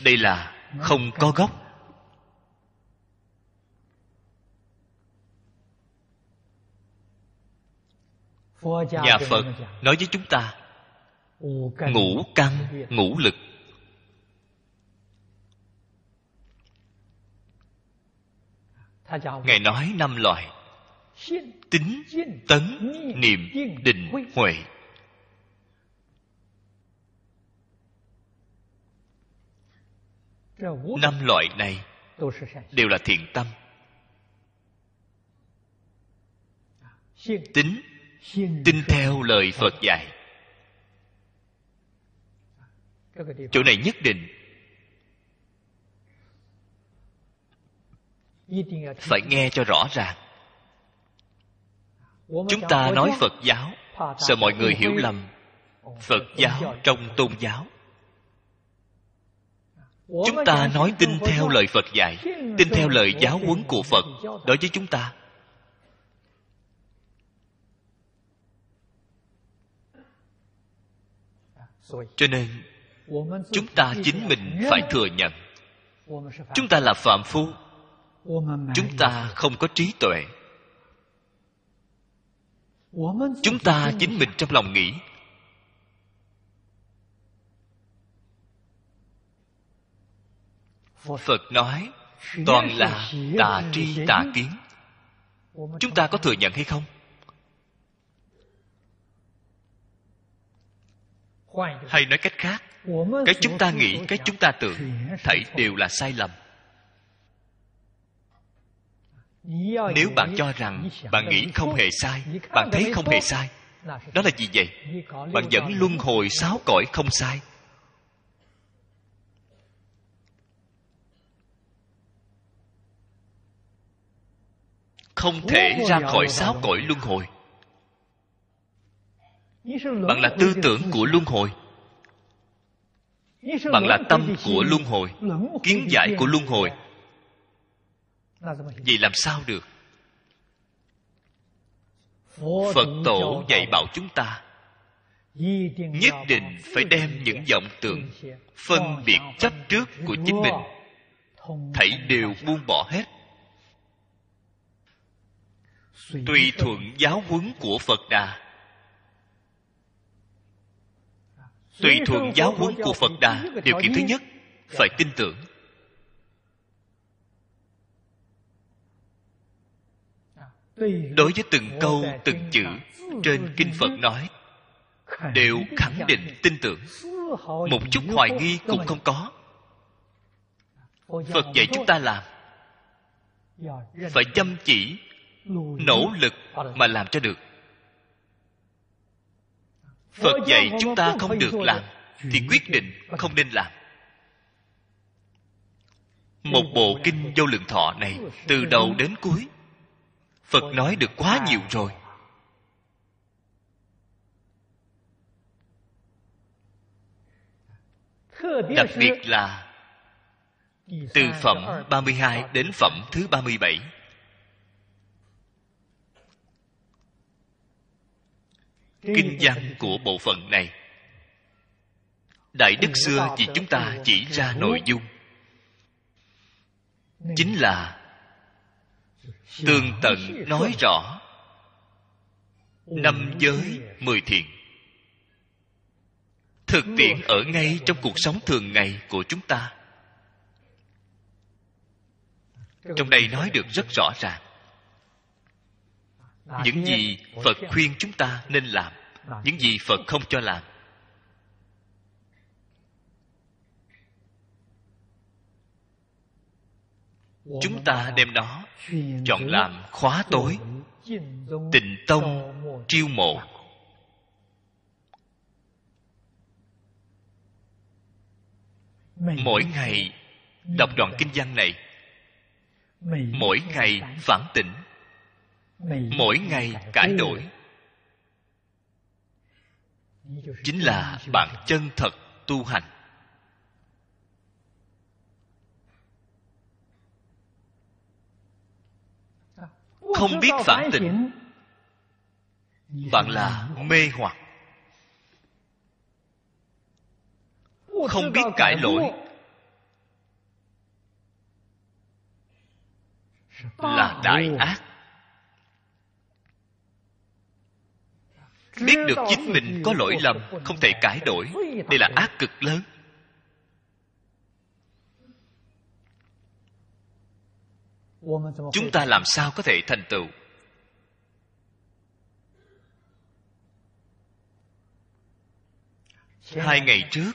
S2: Đây là không có gốc. Nhà phật nói với chúng ta, ngũ căn, ngũ lực ngài nói năm loại. Tính tấn niệm định huệ. Năm loại này đều là thiện tâm. Tính tin theo lời phật dạy. Chỗ này nhất định phải nghe cho rõ ràng. Chúng ta nói phật giáo, sợ mọi người hiểu lầm. Phật giáo trong tôn giáo. Chúng ta nói tin theo lời phật dạy, tin theo lời giáo huấn của phật đối với chúng ta. Cho nên, chúng ta chính mình phải thừa nhận. Chúng ta là phạm phu chúng ta không có trí tuệ. Chúng ta chính mình trong lòng nghĩ. Phật nói toàn là tà tri tà kiến. Chúng ta có thừa nhận hay không? Hay nói cách khác cái chúng ta nghĩ cái chúng ta tưởng thảy đều là sai lầm nếu bạn cho rằng bạn nghĩ không hề sai, bạn thấy không hề sai, đó là gì vậy? Bạn vẫn luân hồi sáu cõi không sai. Không thể ra khỏi sáu cõi luân hồi. Bạn là tư tưởng của luân hồi. Bạn là tâm của luân hồi, kiến giải của luân hồi vậy làm sao được? Phật tổ dạy bảo chúng ta nhất định phải đem những vọng tưởng phân biệt chấp trước của chính mình. thảy đều buông bỏ hết. Tùy thuận giáo huấn của phật đà. Tùy thuận giáo huấn của phật đà điều kiện thứ nhất phải tin tưởng đối với từng câu, từng chữ, trên kinh phật nói, đều khẳng định tin tưởng. Một chút hoài nghi cũng không có. Phật dạy chúng ta làm, phải chăm chỉ, nỗ lực mà làm cho được. Phật dạy chúng ta không được làm thì quyết định không nên làm. Một bộ kinh vô lượng thọ này từ đầu đến cuối phật nói được quá nhiều rồi. Đặc biệt là từ phẩm 32 đến phẩm thứ 37 kinh văn của bộ phận này, đại đức xưa vì chúng ta chỉ ra nội dung, chính là tường tận nói rõ. Năm giới mười thiện thực tiễn ở ngay trong cuộc sống thường ngày của chúng ta. Trong đây nói được rất rõ ràng. Những gì phật khuyên chúng ta nên làm những gì phật không cho làm chúng ta đem đó chọn làm khóa tối, tịnh tông, triêu mộ. Mỗi ngày đọc đoạn kinh văn này, mỗi ngày phản tỉnh, mỗi ngày cải đổi, chính là bạn chân thật tu hành. Không biết phản tỉnh bạn là mê hoặc. Không biết cải lỗi. Là đại ác. Biết được chính mình có lỗi lầm không thể cải đổi. Đây là ác cực lớn chúng ta làm sao có thể thành tựu? Hai ngày trước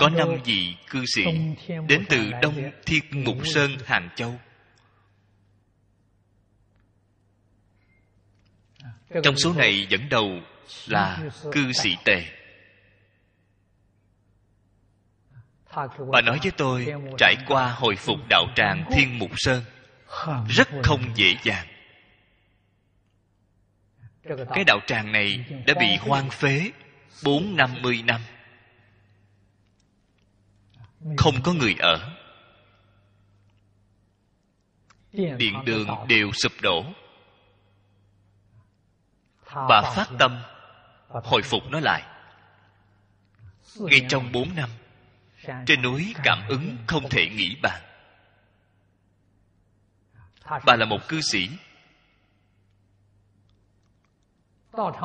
S2: có năm vị cư sĩ đến từ đông thiên mục sơn hàng châu. Trong số này dẫn đầu là cư sĩ tề bà nói với tôi trải qua hồi phục đạo tràng thiên mục sơn rất không dễ dàng. Cái đạo tràng này đã bị hoang phế bốn năm mươi năm. Không có người ở. Điện đường đều sụp đổ. Bà phát tâm hồi phục nó lại. Ngay trong bốn năm trên núi cảm ứng không thể nghĩ bàn. Bà là một cư sĩ.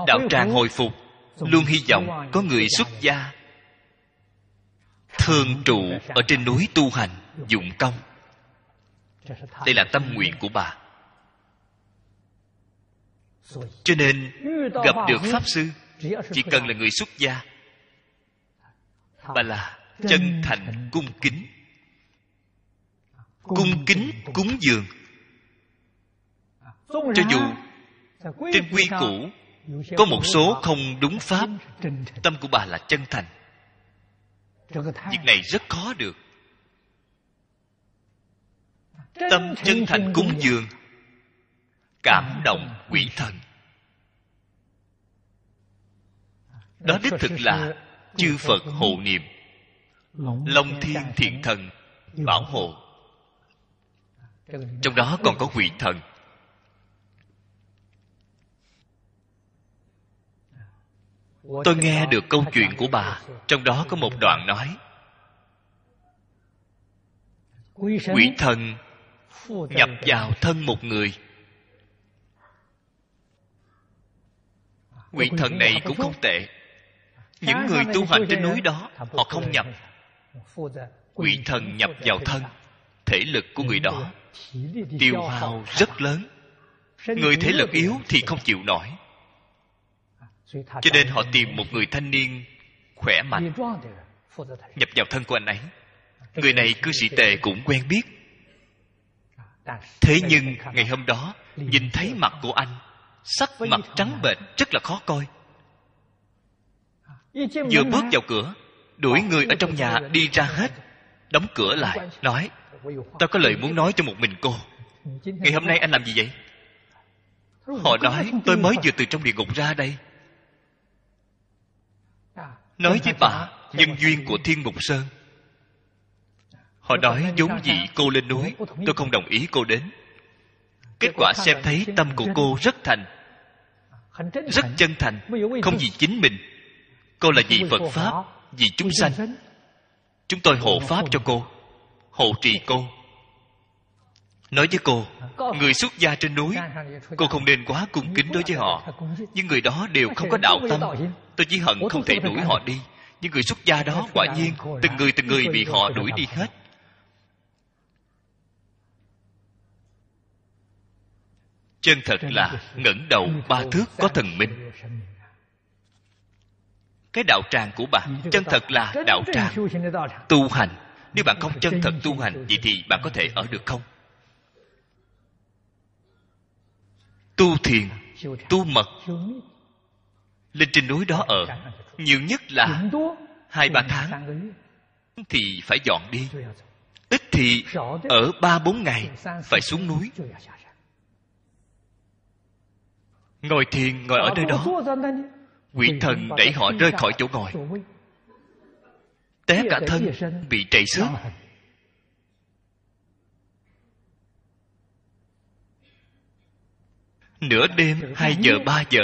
S2: Đạo tràng hồi phục, luôn hy vọng có người xuất gia. Thường trụ ở trên núi tu hành, dụng công. Đây là tâm nguyện của bà. Cho nên, gặp được pháp sư, chỉ cần là người xuất gia, bà là chân thành cung kính. Cung kính cúng dường. Cho dù trên quy củ có một số không đúng pháp tâm của bà là chân thành. Việc này rất khó được. Tâm chân thành cúng dường. Cảm động quỷ thần. Đó đích thực là chư phật hộ niệm long thiên thiện thần bảo hộ trong đó còn có quỷ thần. Tôi nghe được câu chuyện của bà trong đó có một đoạn nói quỷ thần nhập vào thân một người. Quỷ thần này cũng không tệ. Những người tu hành trên núi đó họ không nhập quỷ thần nhập vào thân, thể lực của người đó tiêu hao rất lớn. Người thể lực yếu thì không chịu nổi. Cho nên họ tìm một người thanh niên khỏe mạnh nhập vào thân của anh ấy. Người này cư sĩ tề cũng quen biết. Thế nhưng ngày hôm đó, nhìn thấy mặt của anh, sắc mặt trắng bệch rất là khó coi. Vừa bước vào cửa đuổi người ở trong nhà đi ra hết. Đóng cửa lại, nói, tao có lời muốn nói cho một mình cô. Ngày hôm nay anh làm gì vậy? Họ nói, tôi mới vừa từ trong địa ngục ra đây. Nói với bà, nhân duyên của thiên mục sơn. Họ nói, vốn gì cô lên núi, tôi không đồng ý cô đến. Kết quả xem thấy tâm của cô rất thành, rất chân thành, không vì chính mình. Cô là vì phật pháp vì chúng sanh. chúng tôi hộ pháp cho cô hộ trì cô. Nói với cô người xuất gia trên núi cô không nên quá cung kính đối với họ. nhưng người đó đều không có đạo tâm. tôi chỉ hận không thể đuổi họ đi. Nhưng người xuất gia đó quả nhiên từng người từng người bị họ đuổi đi hết. Chân thật là ngẩng đầu ba thước có thần minh cái đạo tràng của bạn chân thật là đạo tràng. tu hành. Nếu bạn không chân thật tu hành vậy thì bạn có thể ở được không? Tu thiền tu mật. Lên trên núi đó ở nhiều nhất là hai ba tháng. thì phải dọn đi. Ít thì ở ba bốn ngày phải xuống núi. Ngồi thiền ngồi ở nơi đó quỷ thần đẩy họ rơi khỏi chỗ ngồi. Té cả thân bị trầy xước nửa đêm hai giờ ba giờ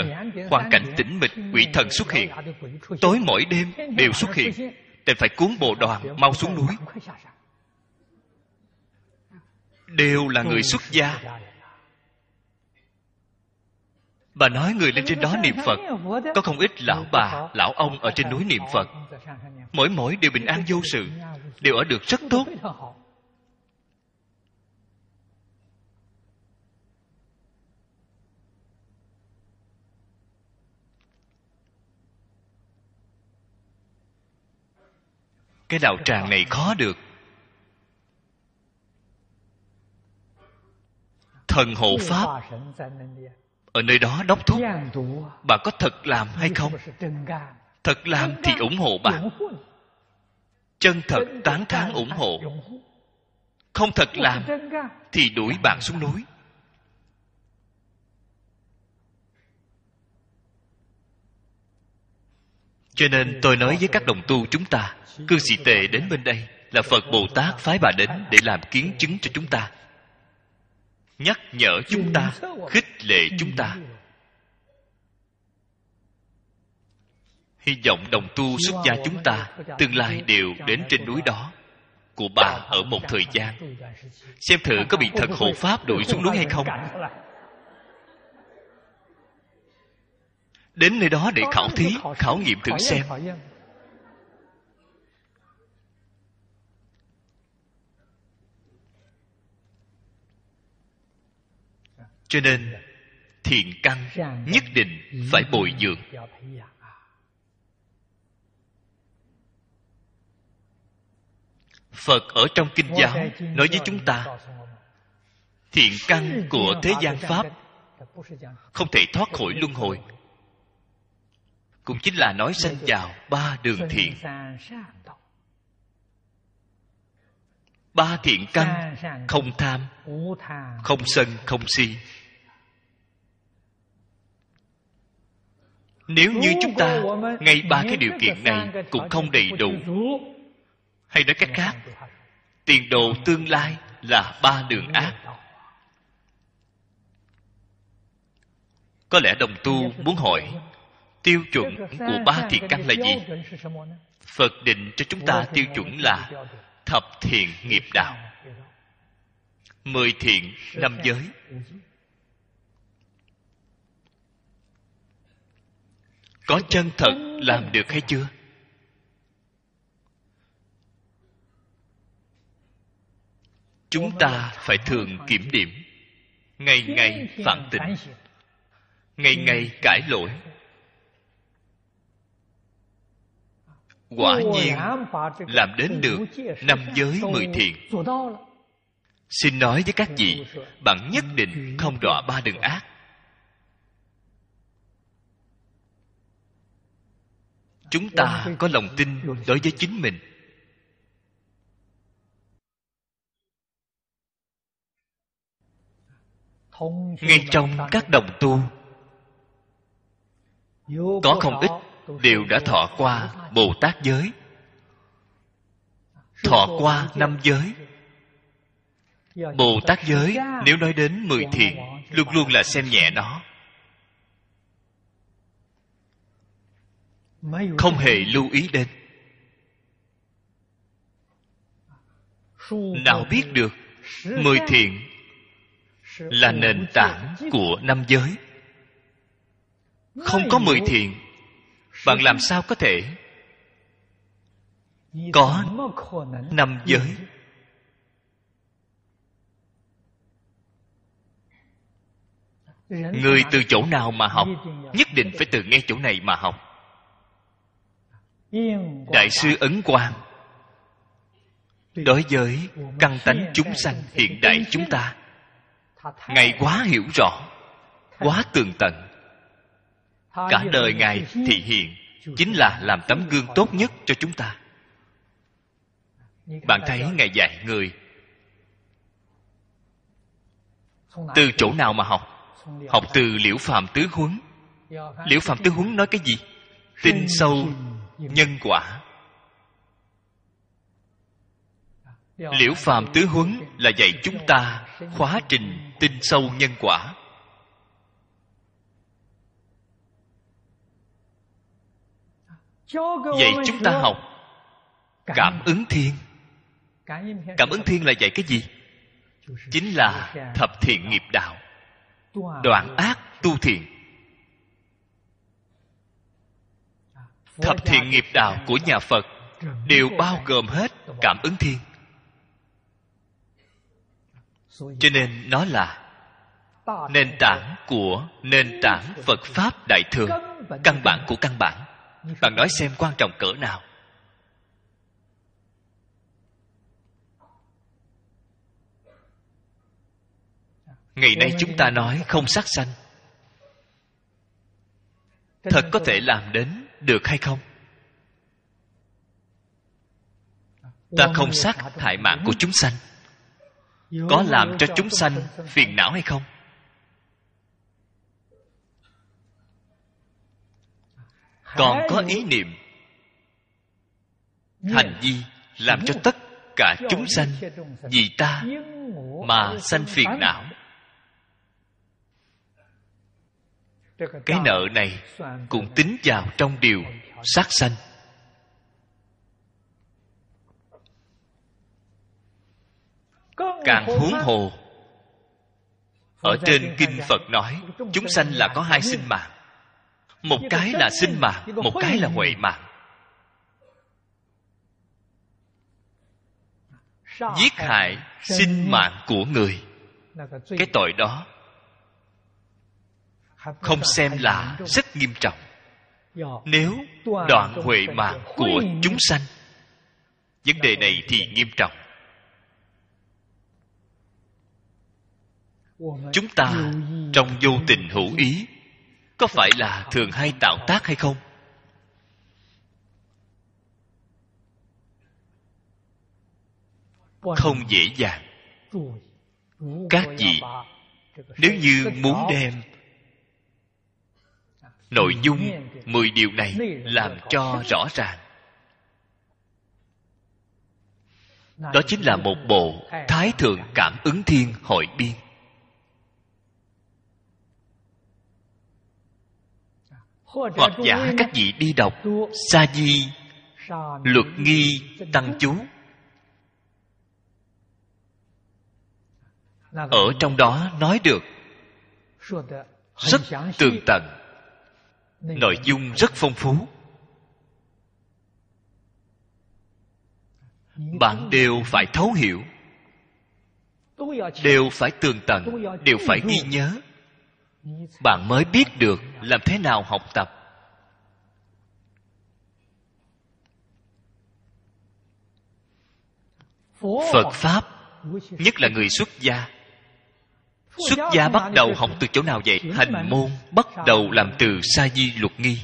S2: hoàn cảnh tĩnh mịch quỷ thần xuất hiện. tối mỗi đêm đều xuất hiện. nên phải cuốn bộ đoàn mau xuống núi. đều là người xuất gia bà nói người lên trên đó niệm phật. Có không ít lão bà, lão ông ở trên núi niệm phật. Mỗi mỗi đều bình an vô sự, đều ở được rất tốt. Cái đạo tràng này khó được. Thần hộ pháp ở nơi đó đốc thúc. Bà có thật làm hay không? thật làm thì ủng hộ bà. chân thật tán thán ủng hộ. không thật làm thì đuổi bạn xuống núi. Cho nên tôi nói với các đồng tu chúng ta cư sĩ tề đến bên đây là phật bồ tát phái bà đến để làm kiến chứng cho chúng ta nhắc nhở chúng ta khích lệ chúng ta. Hy vọng đồng tu xuất gia chúng ta tương lai đều đến trên núi đó. Của bà ở một thời gian. Xem thử có bị thật hộ pháp đuổi xuống núi hay không. Đến nơi đó để khảo thí khảo nghiệm thử xem cho nên, thiện căn nhất định phải bồi dưỡng. Phật ở trong kinh giáo nói với chúng ta, thiện căn của thế gian pháp không thể thoát khỏi luân hồi. Cũng chính là nói sanh vào ba đường thiện. Ba thiện căn không tham, không sân, không si. Nếu như chúng ta ngay ba cái điều kiện này cũng không đầy đủ. hay nói cách khác tiền đồ tương lai là ba đường ác. có lẽ đồng tu muốn hỏi tiêu chuẩn của ba thiện căn là gì? phật định cho chúng ta tiêu chuẩn là thập thiện nghiệp đạo. mười thiện năm giới có chân thật làm được hay chưa? Chúng ta phải thường kiểm điểm, ngày ngày phản tỉnh ngày ngày cải lỗi. Quả nhiên, làm đến được năm giới mười thiện. Xin nói với các vị, bạn nhất định không đọa ba đường ác. Chúng ta có lòng tin đối với chính mình. Ngay trong các đồng tu, có không ít đều đã thọ qua bồ tát giới, thọ qua năm giới. Bồ tát giới nếu nói đến mười thiện luôn luôn là xem nhẹ nó. Không hề lưu ý đến. Nào biết được mười thiện là nền tảng của năm giới. Không có mười thiện bạn làm sao có thể có năm giới? Người từ chỗ nào mà học? nhất định phải từ ngay chỗ này mà học đại sư ấn quang. Đối với căn tánh chúng sanh hiện đại chúng ta ngài quá hiểu rõ quá tường tận. Cả đời ngài thị hiện chính là làm tấm gương tốt nhất cho chúng ta. Bạn thấy ngài dạy người từ chỗ nào mà học? Học từ liễu phàm tứ huấn. Liễu phàm tứ huấn nói cái gì? Tin sâu nhân quả. Liễu phàm tứ huấn là dạy chúng ta khóa trình tin sâu nhân quả. Dạy chúng ta học cảm ứng thiên. Cảm ứng thiên là dạy cái gì? Chính là thập thiện nghiệp đạo. Đoạn ác tu thiện. Thập thiện nghiệp đạo của nhà phật đều bao gồm hết cảm ứng thiên. Cho nên nó là nền tảng của nền tảng phật pháp đại thừa căn bản của căn bản. Bạn nói xem quan trọng cỡ nào. Ngày nay chúng ta nói không sát sanh. Thật có thể làm đến được hay không? Ta không sát hại mạng của chúng sanh. Có làm cho chúng sanh phiền não hay không? Còn có ý niệm hành vi làm cho tất cả chúng sanh vì ta mà sanh phiền não cái nợ này cũng tính vào trong điều sát sanh. Càng huống hồ, ở trên kinh phật nói, chúng sanh là có hai sinh mạng. Một cái là sinh mạng, một cái là huệ mạng. Giết hại sinh mạng của người. Cái tội đó không xem là rất nghiêm trọng. Nếu đoạn huệ mạng của chúng sanh, vấn đề này thì nghiêm trọng. Chúng ta trong vô tình hữu ý, có phải là thường hay tạo tác hay không? Không dễ dàng. Các vị, nếu như muốn đem nội dung, mười điều này làm cho rõ ràng. Đó chính là một bộ thái thượng cảm ứng thiên hội biên. Hoặc giả các vị đi đọc sa di luật nghi tăng chú. Ở trong đó nói được rất tường tận nội dung rất phong phú. Bạn đều phải thấu hiểu. Đều phải tường tận. Đều phải ghi nhớ. Bạn mới biết được làm thế nào học tập. Phật pháp, nhất là người xuất gia xuất gia bắt đầu học từ chỗ nào vậy? hành môn bắt đầu làm từ sa di luật nghi.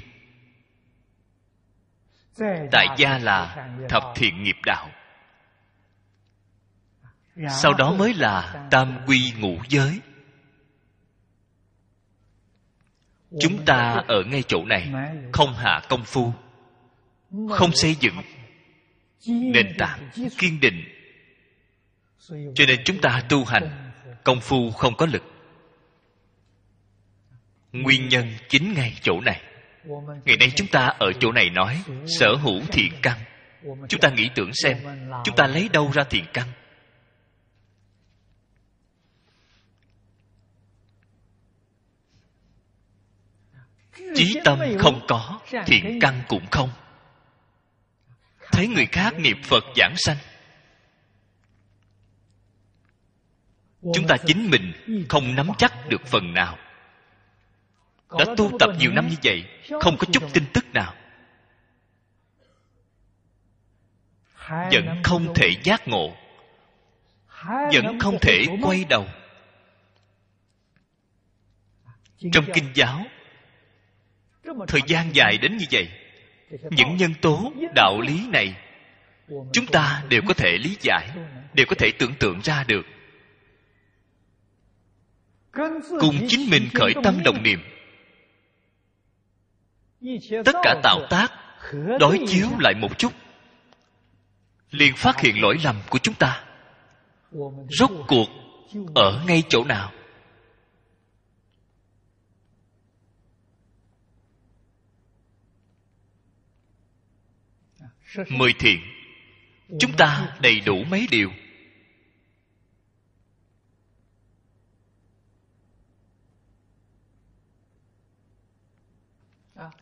S2: Tại gia là thập thiện nghiệp đạo. Sau đó mới là tam quy ngũ giới. Chúng ta ở ngay chỗ này không hạ công phu không xây dựng nền tảng kiên định. Cho nên chúng ta tu hành công phu không có lực. Nguyên nhân chính ngay chỗ này. Ngày nay chúng ta ở chỗ này nói, sở hữu thiện căn. Chúng ta nghĩ tưởng xem, chúng ta lấy đâu ra thiện căn? Chí tâm không có, thiện căn cũng không. Thấy người khác niệm phật giảng sanh chúng ta chính mình không nắm chắc được phần nào. Đã tu tập nhiều năm như vậy, không có chút tin tức nào. Vẫn không thể giác ngộ. Vẫn không thể quay đầu. Trong kinh giáo, thời gian dài đến như vậy, những nhân tố, đạo lý này, chúng ta đều có thể lý giải, đều có thể tưởng tượng ra được cùng chính mình khởi tâm đồng niệm. Tất cả tạo tác đối chiếu lại một chút. Liền phát hiện lỗi lầm của chúng ta. Rốt cuộc ở ngay chỗ nào? Mười thiện. Chúng ta đầy đủ mấy điều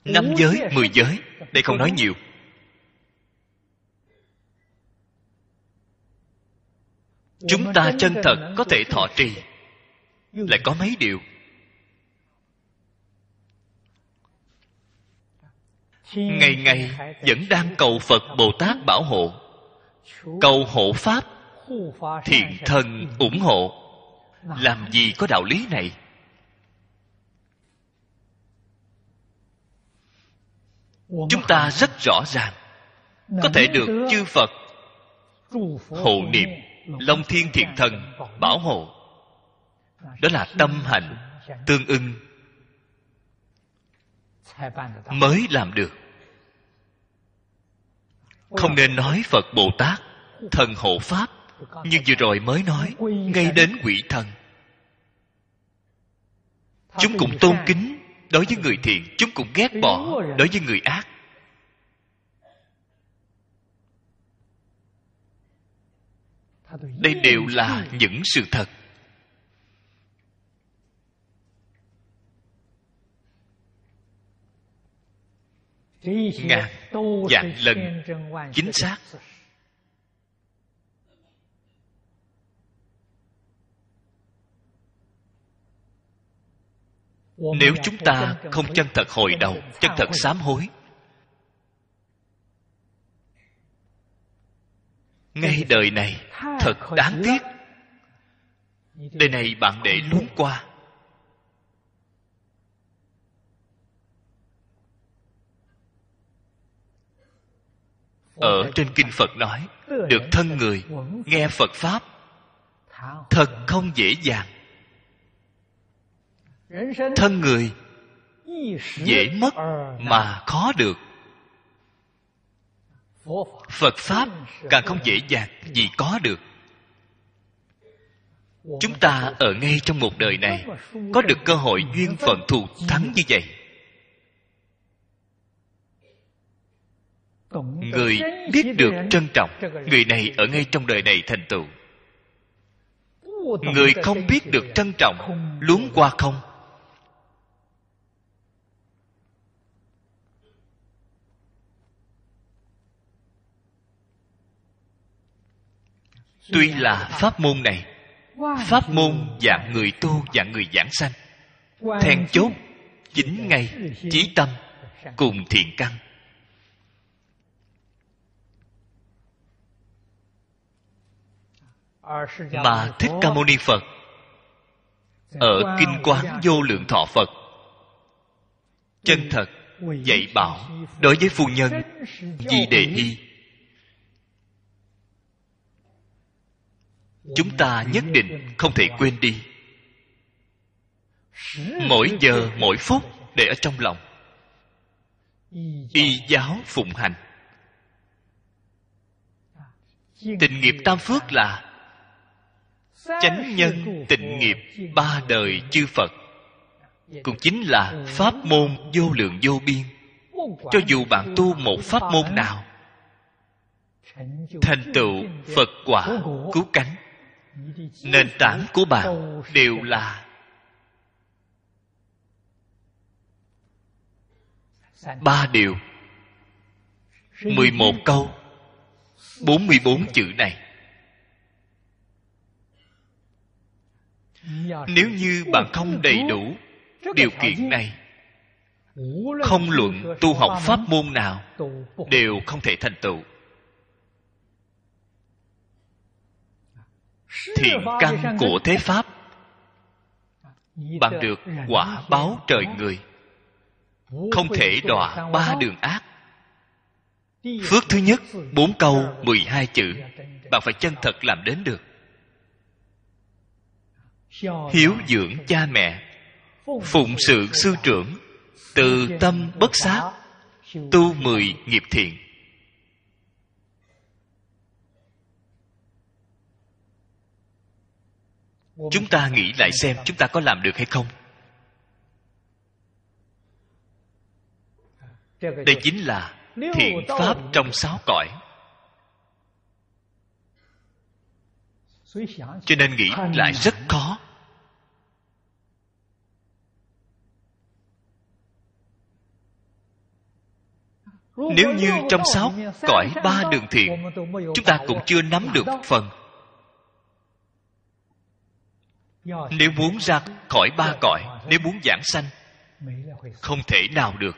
S2: năm giới mười giới đây không nói nhiều. Chúng ta chân thật có thể thọ trì. lại có mấy điều? Ngày ngày vẫn đang cầu phật bồ tát bảo hộ. cầu hộ pháp thiện thân ủng hộ. Làm gì có đạo lý này chúng ta rất rõ ràng. Có thể được chư phật hộ niệm long thiên thiện thần bảo hộ. Đó là tâm hạnh tương ưng. Mới làm được. Không nên nói phật bồ tát thần hộ pháp. Nhưng vừa rồi mới nói ngay đến quỷ thần. Chúng cũng tôn kính đối với người thiện chúng cũng ghét bỏ. Đối với người ác. Đây đều là những sự thật. Ngàn vạn lần chính xác nếu chúng ta không chân thật hồi đầu chân thật sám hối. Ngay đời này thật đáng tiếc. đời này bạn để luống qua. Ở trên kinh phật nói được thân người nghe phật pháp thật không dễ dàng thân người dễ mất mà khó được. phật pháp càng không dễ dàng vì có được. chúng ta ở ngay trong một đời này có được cơ hội duyên phận thù thắng như vậy. người biết được trân trọng người này ở ngay trong đời này thành tựu. người không biết được trân trọng luống qua không tuy là pháp môn này, pháp môn dạng người tu dạng người giảng sanh, then chốt chính ngay chí tâm cùng thiện căn. Mà thích ca mâu ni phật ở kinh quán vô lượng thọ phật chân thật dạy bảo đối với phu nhân di đề y chúng ta nhất định không thể quên đi. Mỗi giờ, mỗi phút để ở trong lòng. Y giáo phụng hành. Tình nghiệp tam phước là chánh nhân tịnh nghiệp ba đời chư phật. Cũng chính là pháp môn vô lượng vô biên. Cho dù bạn tu một pháp môn nào, thành tựu phật quả cứu cánh nền tảng của bạn đều là ba điều. mười một câu. bốn mươi bốn chữ này. Nếu như bạn không đầy đủ điều kiện này, không luận tu học pháp môn nào đều không thể thành tựu. Thiện căn của thế pháp. Bạn được quả báo trời người. Không thể đọa ba đường ác. Phước thứ nhất, bốn câu, mười hai chữ. Bạn phải chân thật làm đến được. Hiếu dưỡng cha mẹ. Phụng sự sư trưởng. Từ tâm bất sát. Tu mười nghiệp thiện. Chúng ta nghĩ lại xem chúng ta có làm được hay không. Đây chính là thiện pháp trong sáu cõi. Cho nên nghĩ lại rất khó. Nếu như trong sáu cõi ba đường thiện, chúng ta cũng chưa nắm được phần nếu muốn ra khỏi ba cõi, nếu muốn giảng sanh, không thể nào được.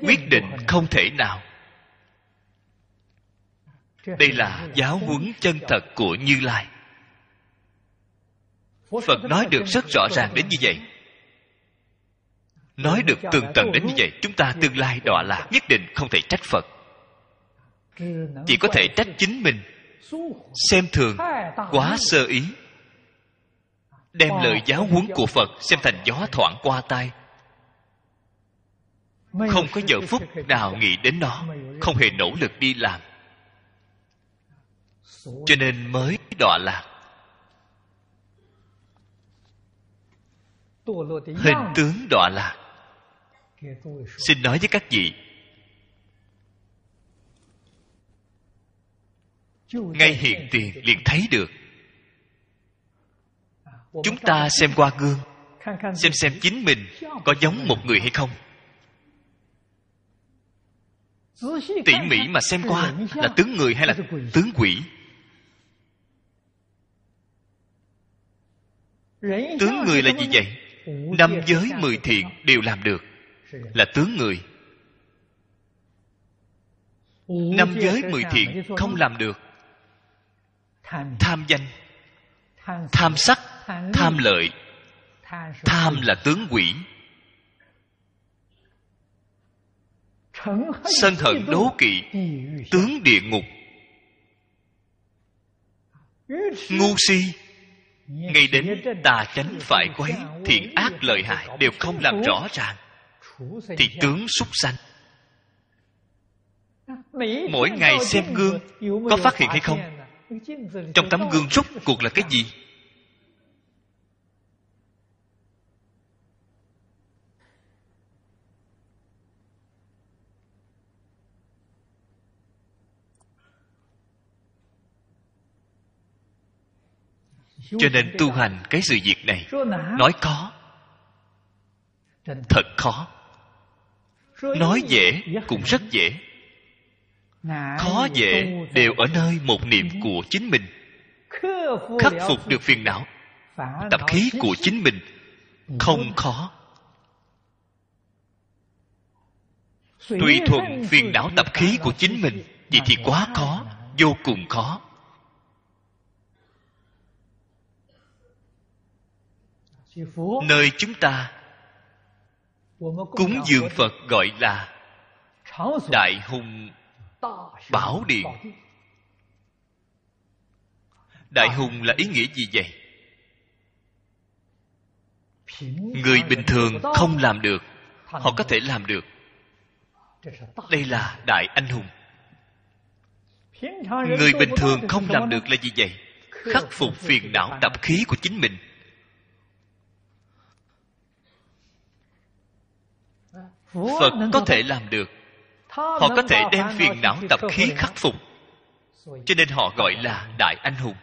S2: Quyết định không thể nào. Đây là giáo huấn chân thật của như lai. Phật nói được rất rõ ràng đến như vậy. Nói được tường tận đến như vậy, chúng ta tương lai đọa lạc, nhất định không thể trách phật. Chỉ có thể trách chính mình xem thường, quá sơ ý. Đem lời giáo huấn của phật xem thành gió thoảng qua tai. Không có giờ phút nào nghĩ đến nó, không hề nỗ lực đi làm. Cho nên mới đọa lạc. Hình tướng đọa lạc. Xin nói với các vị ngay hiện tiền liền thấy được. Chúng ta xem qua gương, xem xem chính mình có giống một người hay không. Tỉ mỉ mà xem qua là tướng người hay là tướng quỷ? Tướng người là gì vậy? Năm giới mười thiện đều làm được. Là tướng người. Năm giới mười thiện không làm được tham. Danh. Tham sắc. Tham lợi. Tham là tướng quỷ. Sân hận đố kỵ tướng địa ngục. Ngu si ngay đến tà chánh phải quấy thiện ác lợi hại đều không làm rõ ràng. Thì tướng súc sanh. Mỗi ngày xem gương có phát hiện hay không trong tấm gương rút cuộc là cái gì? Cho nên tu hành cái sự việc này, nói khó thật khó. Nói dễ cũng rất dễ khó dễ đều ở nơi một niệm của chính mình. Khắc phục được phiền não tập khí của chính mình không khó. Tùy thuận phiền não tập khí của chính mình vậy thì quá khó vô cùng khó. Nơi chúng ta cúng dường phật gọi là đại hùng bảo điện đại hùng là ý nghĩa gì vậy? Người bình thường không làm được. Họ có thể làm được. Đây là đại anh hùng. Người bình thường không làm được là gì vậy? Khắc phục phiền não tập khí của chính mình. Phật có thể làm được họ có thể đem phiền não tập khí khắc phục. Cho nên họ gọi là đại anh hùng.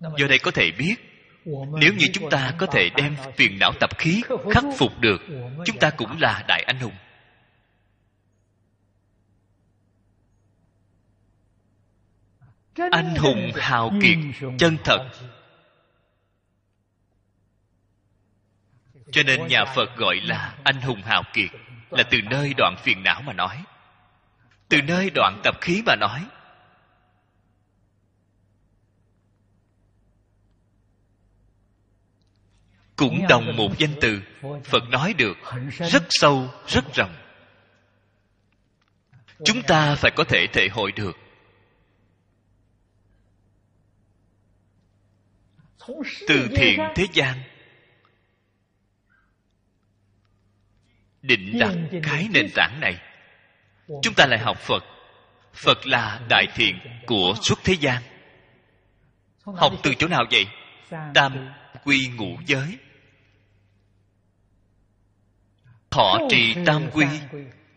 S2: Do đây có thể biết nếu như chúng ta có thể đem phiền não tập khí khắc phục được chúng ta cũng là đại anh hùng. Anh hùng hào kiệt chân thật. cho nên nhà phật gọi là anh hùng hào kiệt là từ nơi đoạn phiền não mà nói. Từ nơi đoạn tập khí mà nói. Cũng đồng một danh từ, phật nói được rất sâu, rất rộng. Chúng ta phải có thể thể hội được. Từ thiện thế gian định đặt cái nền tảng này chúng ta lại học phật. Phật là đại thiện của suốt thế gian. Học từ chỗ nào vậy? Tam quy ngũ giới. Thọ trì tam quy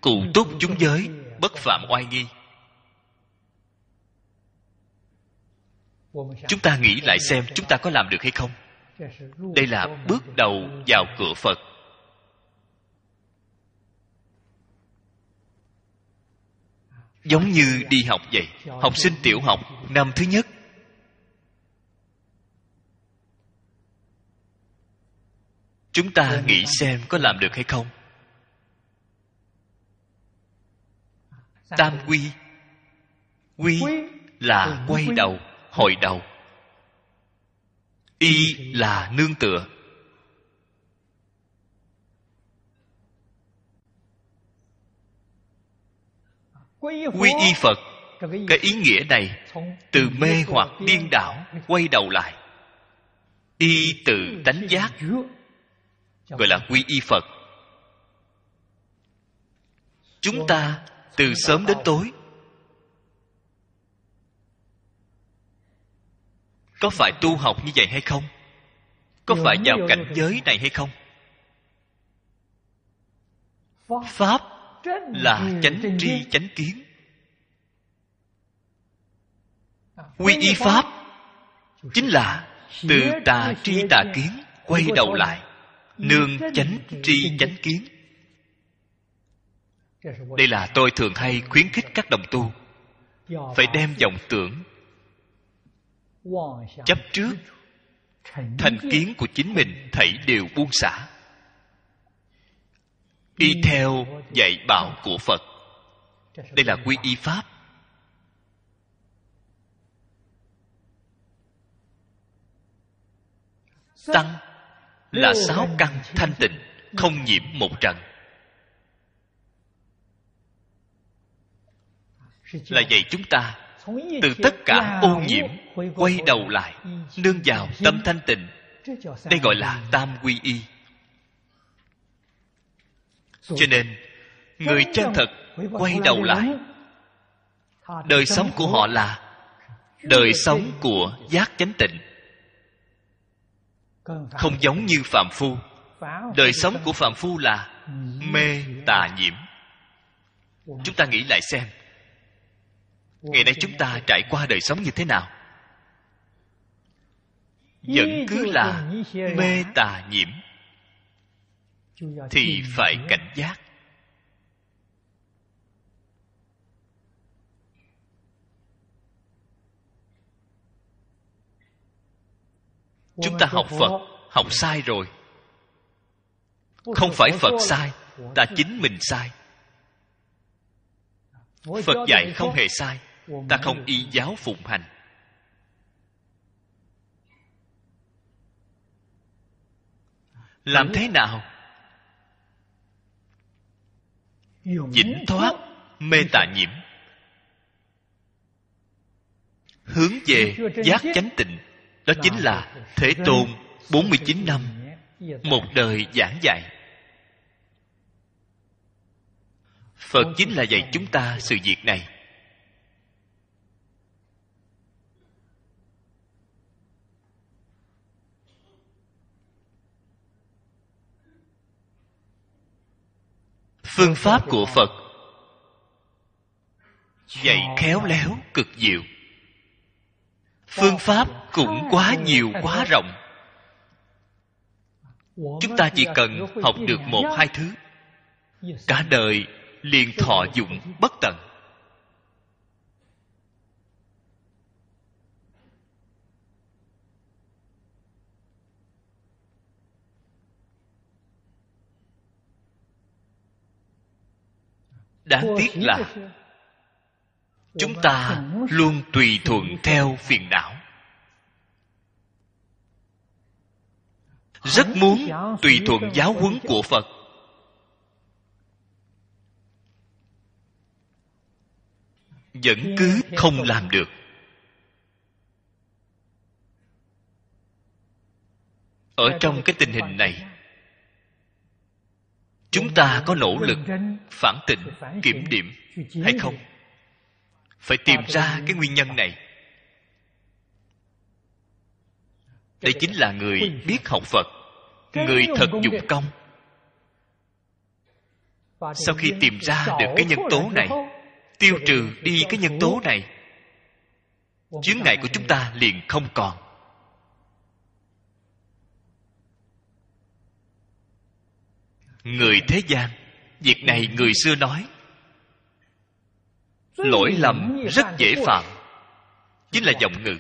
S2: cụ túc chúng giới bất phạm oai nghi. Chúng ta nghĩ lại xem chúng ta có làm được hay không? Đây là bước đầu vào cửa phật giống như đi học vậy. Học sinh tiểu học, năm thứ nhất. Chúng ta nghĩ xem có làm được hay không. Tam quy. Quy là quay đầu, hồi đầu. Y là nương tựa. Quy y phật cái ý nghĩa này từ mê hoặc điên đảo quay đầu lại. Y từ tánh giác gọi là quy y phật. Chúng ta từ sớm đến tối có phải tu học như vậy hay không? Có phải vào cảnh giới này hay không? Pháp là chánh tri chánh kiến. Quy y pháp chính là từ tà tri tà kiến quay đầu lại nương chánh tri chánh kiến. Đây là tôi thường hay khuyến khích các đồng tu phải đem vọng tưởng chấp trước. thành kiến của chính mình thảy đều buông xả y theo dạy bảo của phật. Đây là quy y pháp. Tăng là sáu căn thanh tịnh, không nhiễm một trần. Là dạy chúng ta, từ tất cả ô nhiễm quay đầu lại, nương vào tâm thanh tịnh. Đây gọi là tam quy y cho nên người chân thật quay đầu lại. đời sống của họ là đời sống của giác chánh tịnh. Không giống như phạm phu. đời sống của phạm phu là mê tà nhiễm. chúng ta nghĩ lại xem ngày nay chúng ta trải qua đời sống như thế nào? Vẫn cứ là mê tà nhiễm thì phải cảnh giác. Chúng ta học phật học sai rồi. Không phải phật sai ta chính mình sai. Phật dạy không hề sai ta không y giáo phụng hành. Làm thế nào vĩnh thoát mê tà nhiễm. Hướng về giác chánh tịnh đó chính là thế tôn 49 năm một đời giảng dạy. Phật chính là dạy chúng ta sự việc này phương pháp của phật. Dạy khéo léo, cực diệu. Phương pháp cũng quá nhiều, quá rộng. Chúng ta chỉ cần học được một, hai thứ. Cả đời liền thọ dụng bất tận. Đáng tiếc là chúng ta luôn tùy thuận theo phiền não. Rất muốn tùy thuận giáo huấn của phật. Vẫn cứ không làm được. Ở trong cái tình hình này chúng ta có nỗ lực phản tịnh, kiểm điểm, hay không? Phải tìm ra cái nguyên nhân này. Đây chính là người biết học phật, người thật dụng công. Sau khi tìm ra được cái nhân tố này, tiêu trừ đi cái nhân tố này, chướng ngại của chúng ta liền không còn. Người thế gian, việc này người xưa nói. Lỗi lầm rất dễ phạm, chính là giọng ngữ.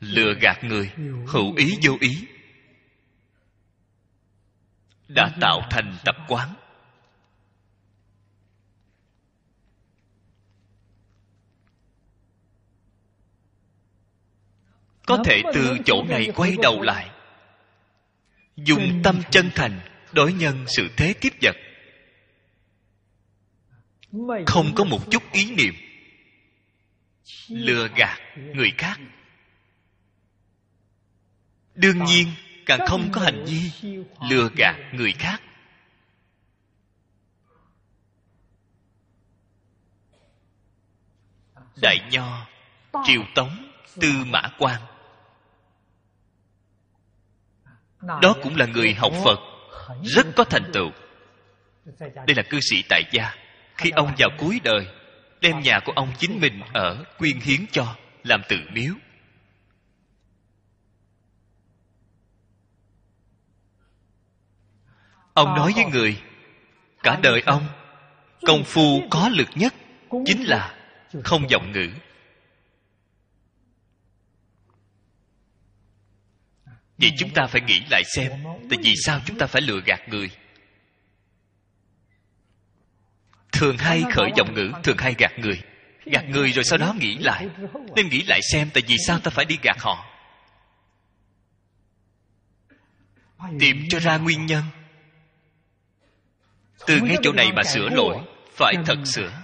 S2: Lừa gạt người, hữu ý vô ý. Đã tạo thành tập quán. Có thể từ chỗ này quay đầu lại dùng tâm chân thành đối nhân sự thế tiếp vật. Không có một chút ý niệm. Lừa gạt người khác. đương nhiên càng không có hành vi lừa gạt người khác. Đại nho triều tống tư mã quan đó cũng là người học phật rất có thành tựu. Đây là cư sĩ tại gia. Khi ông vào cuối đời đem nhà của ông chính mình ở quyên hiến cho làm tự miếu. Ông nói với người cả đời ông công phu có lực nhất chính là không giọng ngữ vậy chúng ta phải nghĩ lại xem, tại vì sao chúng ta phải lừa gạt người? Thường hay khởi giọng ngữ, thường hay gạt người. Gạt người rồi sau đó nghĩ lại. Nên nghĩ lại xem tại vì sao ta phải đi gạt họ. Tìm cho ra nguyên nhân. Từ ngay chỗ này mà sửa lỗi. Phải thật sửa.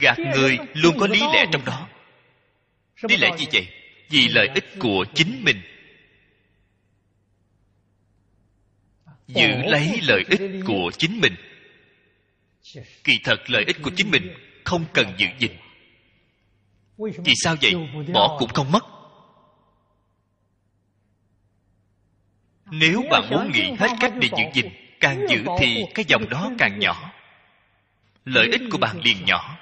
S2: Gạt người luôn có lý lẽ trong đó. lý lẽ gì vậy? vì lợi ích của chính mình. Giữ lấy lợi ích của chính mình. Kỳ thật lợi ích của chính mình không cần giữ gìn. Vì sao vậy? Bỏ cũng không mất. Nếu bạn muốn nghĩ hết cách để giữ gìn càng giữ thì cái dòng đó càng nhỏ. Lợi ích của bạn liền nhỏ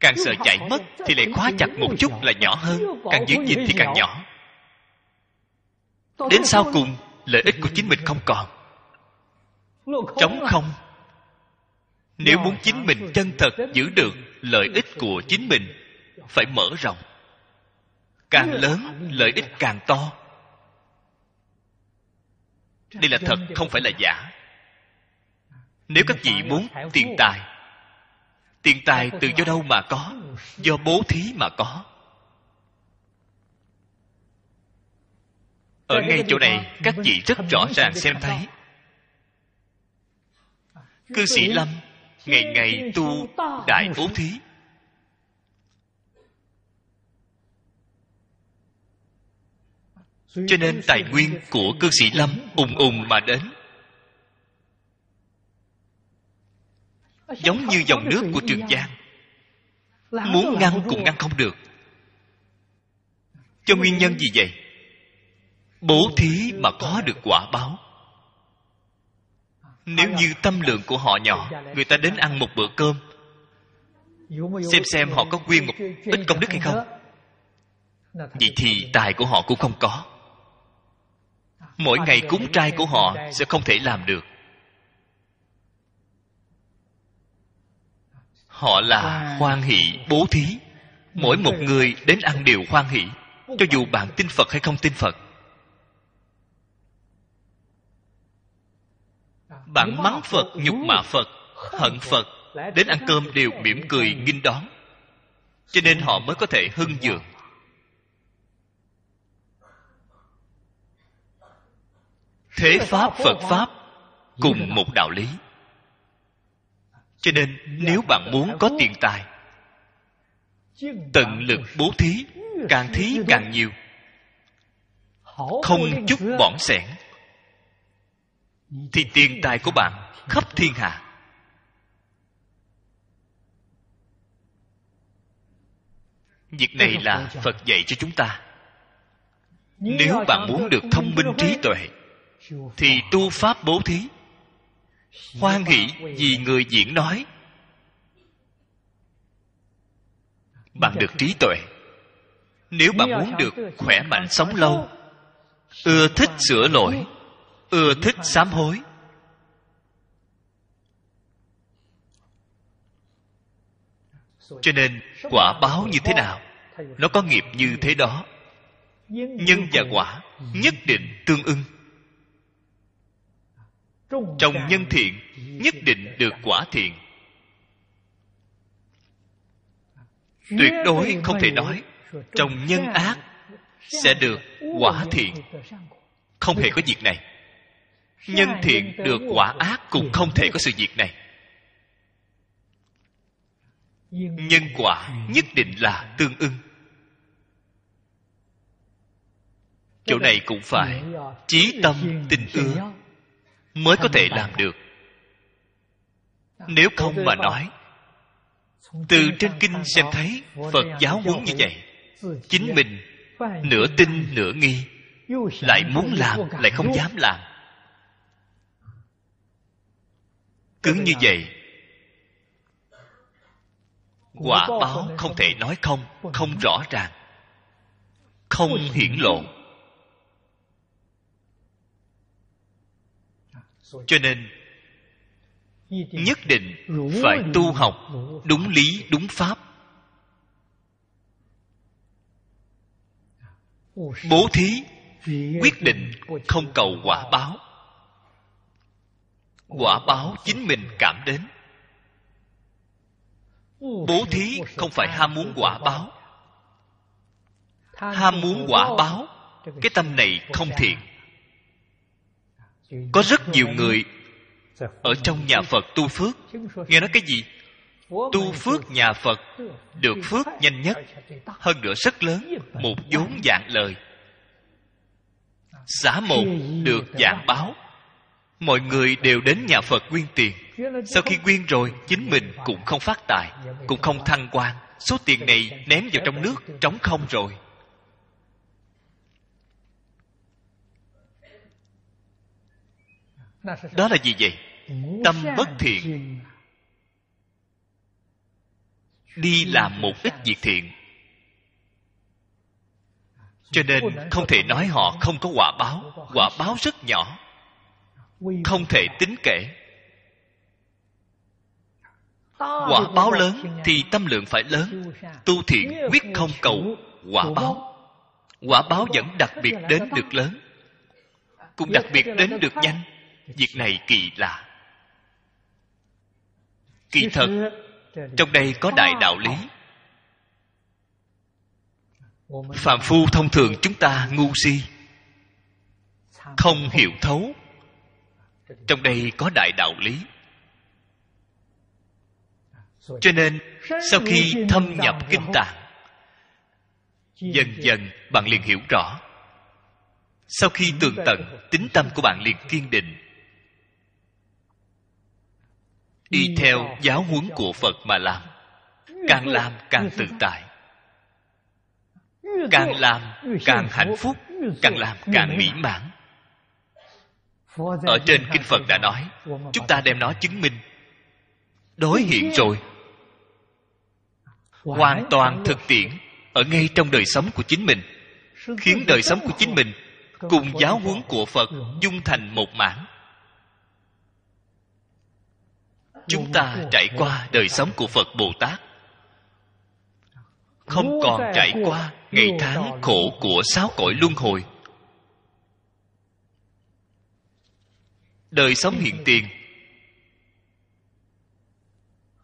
S2: càng sợ chạy mất thì lại khóa chặt một chút là nhỏ hơn càng giữ gìn thì càng nhỏ. Đến sau cùng lợi ích của chính mình không còn. Trống không. Nếu muốn chính mình chân thật giữ được lợi ích của chính mình phải mở rộng. Càng lớn lợi ích càng to. Đây là thật không phải là giả. Nếu các vị muốn tiền tài tiền tài từ do đâu mà có do bố thí mà có. Ở ngay chỗ này các vị rất rõ ràng xem thấy. cư sĩ lâm ngày ngày tu đại bố thí. Cho nên tài nguyên của cư sĩ lâm ùng ùng mà đến giống như dòng nước của trường giang. Muốn ngăn cũng ngăn không được. Cho nguyên nhân gì vậy? Bố thí mà có được quả báo. Nếu như tâm lượng của họ nhỏ người ta đến ăn một bữa cơm xem xem họ có quyên một ít công đức hay không. Vậy thì tài của họ cũng không có. Mỗi ngày cúng trai của họ sẽ không thể làm được họ là hoan hỷ bố thí. Mỗi một người đến ăn đều hoan hỷ cho dù bạn tin phật hay không tin phật. Bạn mắng phật nhục mạ phật hận phật đến ăn cơm đều mỉm cười nghinh đón. Cho nên họ mới có thể hưng dường. Thế pháp phật pháp cùng một đạo lý cho nên nếu bạn muốn có tiền tài, tận lực bố thí, càng thí càng nhiều. Không chút bỏng sẻn. Thì tiền tài của bạn khắp thiên hạ. Việc này là phật dạy cho chúng ta. Nếu bạn muốn được thông minh trí tuệ, thì tu pháp bố thí hoan hỷ vì người diễn nói. Bạn được trí tuệ. Nếu bạn muốn được khỏe mạnh sống lâu. Ưa thích sửa lỗi. ưa thích sám hối. Cho nên quả báo như thế nào nó có nghiệp như thế đó. Nhân và quả nhất định tương ưng trồng nhân thiện nhất định được quả thiện. Tuyệt đối không thể nói trồng nhân ác sẽ được quả thiện. không hề có việc này. Nhân thiện được quả ác cũng không thể có sự việc này. Nhân quả nhất định là tương ưng chỗ này cũng phải chí tâm tình ưa mới có thể làm được. nếu không mà nói từ trên kinh xem thấy phật giáo huấn như vậy chính mình nửa tin nửa nghi lại muốn làm lại không dám làm. Cứng như vậy quả báo không thể nói không không rõ ràng không hiển lộ cho nên, nhất định phải tu học đúng lý, đúng pháp. Bố thí, quyết định không cầu quả báo. Quả báo chính mình cảm đến. Bố thí không phải ham muốn quả báo. Ham muốn quả báo, cái tâm này không thiện có rất nhiều người ở trong nhà phật tu phước. Nghe nói cái gì? Tu phước nhà phật được phước nhanh nhất, hơn nữa rất lớn, một vốn dạng lời. Xã một được dạng báo. Mọi người đều đến nhà phật quyên tiền. Sau khi quyên rồi, chính mình cũng không phát tài, cũng không thăng quan. Số tiền này ném vào trong nước, trống không rồi. Đó là gì vậy? Tâm bất thiện. Đi làm một ít việc thiện. Cho nên không thể nói họ không có quả báo. Quả báo rất nhỏ. Không thể tính kể. Quả báo lớn thì tâm lượng phải lớn. Tu thiện quyết không cầu quả báo. Quả báo vẫn đặc biệt đến được lớn. Cũng đặc biệt đến được nhanh việc này kỳ lạ. Kỳ thật trong đây có đại đạo lý. Phạm phu thông thường chúng ta ngu si không hiểu thấu. Trong đây có đại đạo lý. Cho nên sau khi thâm nhập kinh tạng dần dần bạn liền hiểu rõ. Sau khi tường tận tính tâm của bạn liền kiên định đi theo giáo huấn của phật mà làm. Càng làm càng tự tại. Càng làm càng hạnh phúc càng làm càng mỹ mãn. Ở trên kinh phật đã nói chúng ta đem nó chứng minh. Đối hiện rồi. Hoàn toàn thực tiễn ở ngay trong đời sống của chính mình khiến đời sống của chính mình cùng giáo huấn của phật dung thành một mảng chúng ta trải qua đời sống của phật bồ tát. Không còn trải qua ngày tháng khổ của sáu cõi luân hồi. Đời sống hiện tiền.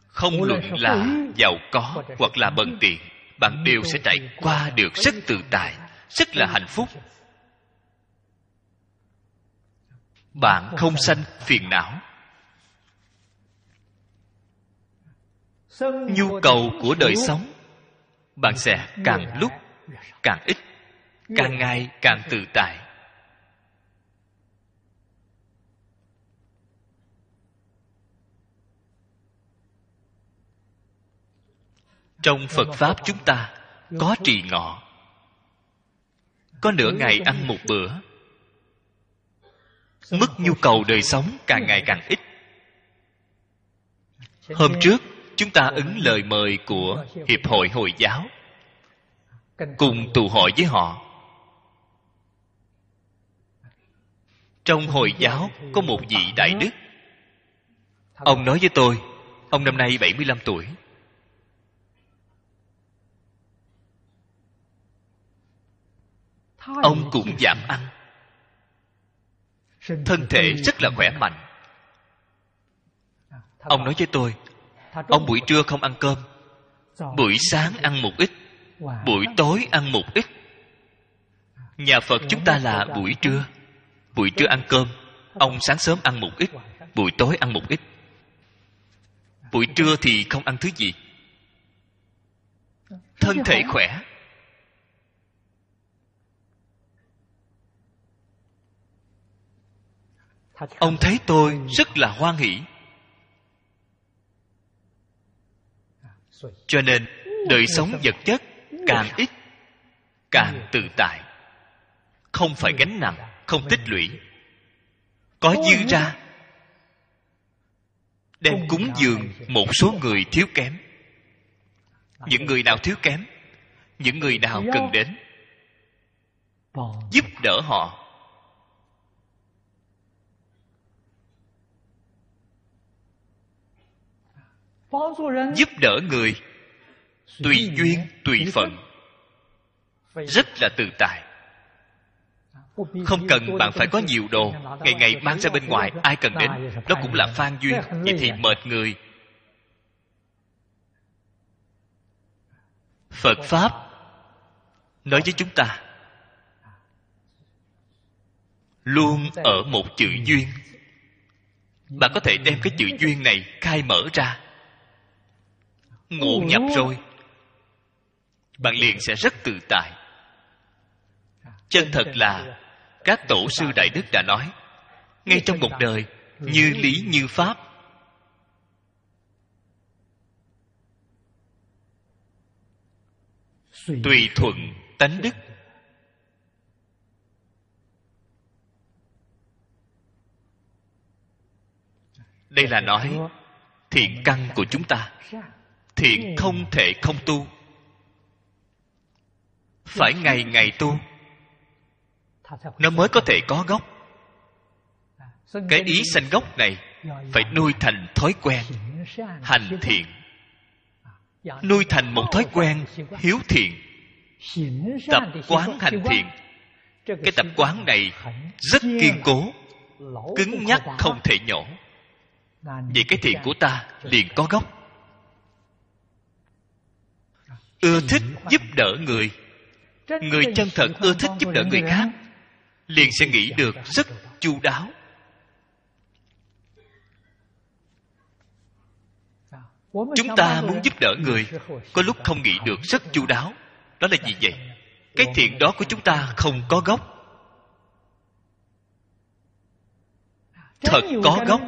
S2: Không luận là giàu có hoặc là bần tiện bạn đều sẽ trải qua được rất tự tại rất là hạnh phúc. Bạn không sanh phiền não nhu cầu của đời sống. Bạn sẽ càng lúc, càng ít, càng ngày càng tự tại. Trong phật pháp chúng ta có trì ngọ. Có nửa ngày ăn một bữa. Mức nhu cầu đời sống càng ngày càng ít. Hôm trước chúng ta ứng lời mời của hiệp hội hồi giáo. Cùng tụ hội với họ. Trong hồi giáo có một vị đại đức. Ông nói với tôi, ông năm nay 75 tuổi. Ông cũng giảm ăn. Thân thể rất là khỏe mạnh. Ông nói với tôi ông buổi trưa không ăn cơm. Buổi sáng ăn một ít. Buổi tối ăn một ít. Nhà phật chúng ta là buổi trưa. Buổi trưa ăn cơm. Ông sáng sớm ăn một ít. Buổi tối ăn một ít. Buổi trưa thì không ăn thứ gì. Thân thể khỏe. Ông thấy tôi rất là hoan hỷ. Cho nên, đời sống vật chất càng ít, càng tự tại. Không phải gánh nặng, không tích lũy. Có dư ra, đem cúng dường một số người thiếu kém. Những người nào thiếu kém, những người nào cần đến, giúp đỡ họ. Giúp đỡ người tùy duyên tùy phận. Rất là tự tại. Không cần bạn phải có nhiều đồ ngày ngày mang ra bên ngoài ai cần đến đó cũng là phan duyên vậy thì mệt người. Phật pháp nói với chúng ta luôn ở một chữ duyên. Bạn có thể đem cái chữ duyên này khai mở ra ngộ nhập rồi. Bạn liền sẽ rất tự tại. Chân thật là các tổ sư đại đức đã nói ngay trong một đời như lý như pháp. Tùy thuận tánh đức. Đây là nói thiện căn của chúng ta thiện không thể không tu. Phải ngày ngày tu nó mới có thể có gốc. Cái ý sanh gốc này phải nuôi thành thói quen hành thiện. Nuôi thành một thói quen hiếu thiện tập quán hành thiện. Cái tập quán này rất kiên cố cứng nhắc không thể nhổ vậy cái thiện của ta liền có gốc ưa thích giúp đỡ người. Người chân thật ưa thích giúp đỡ người khác, liền sẽ nghĩ được rất chu đáo. Chúng ta muốn giúp đỡ người, có lúc không nghĩ được rất chu đáo. Đó là gì vậy? Cái thiện đó của chúng ta không có gốc. Thật có gốc,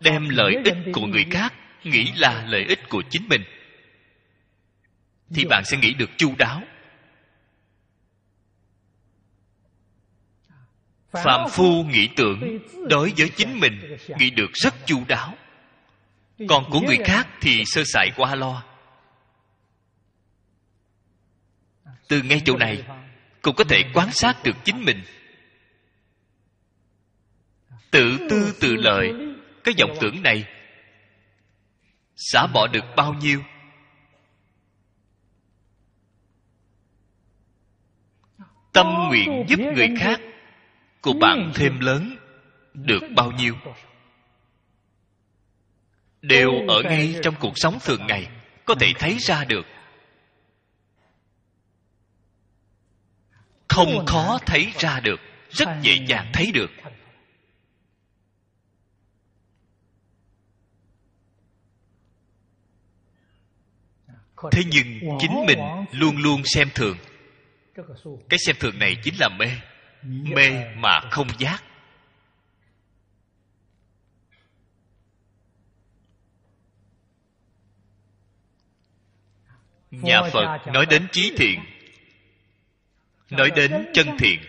S2: đem lợi ích của người khác nghĩ là lợi ích của chính mình thì bạn sẽ nghĩ được chu đáo. Phạm phu nghĩ tưởng đối với chính mình, nghĩ được rất chu đáo. Còn của người khác thì sơ sài qua lo. Từ ngay chỗ này cũng có thể quan sát được chính mình. Tự tư tự lợi, cái vọng tưởng này, xả bỏ được bao nhiêu? Tâm nguyện giúp người khác của bạn thêm lớn được bao nhiêu? đều ở ngay trong cuộc sống thường ngày có thể thấy ra được. Không khó thấy ra được rất dễ dàng thấy được. thế nhưng chính mình luôn luôn xem thường cái xem thường này chính là mê. Mê mà không giác. Nhà phật nói đến trí thiện, nói đến chân thiện.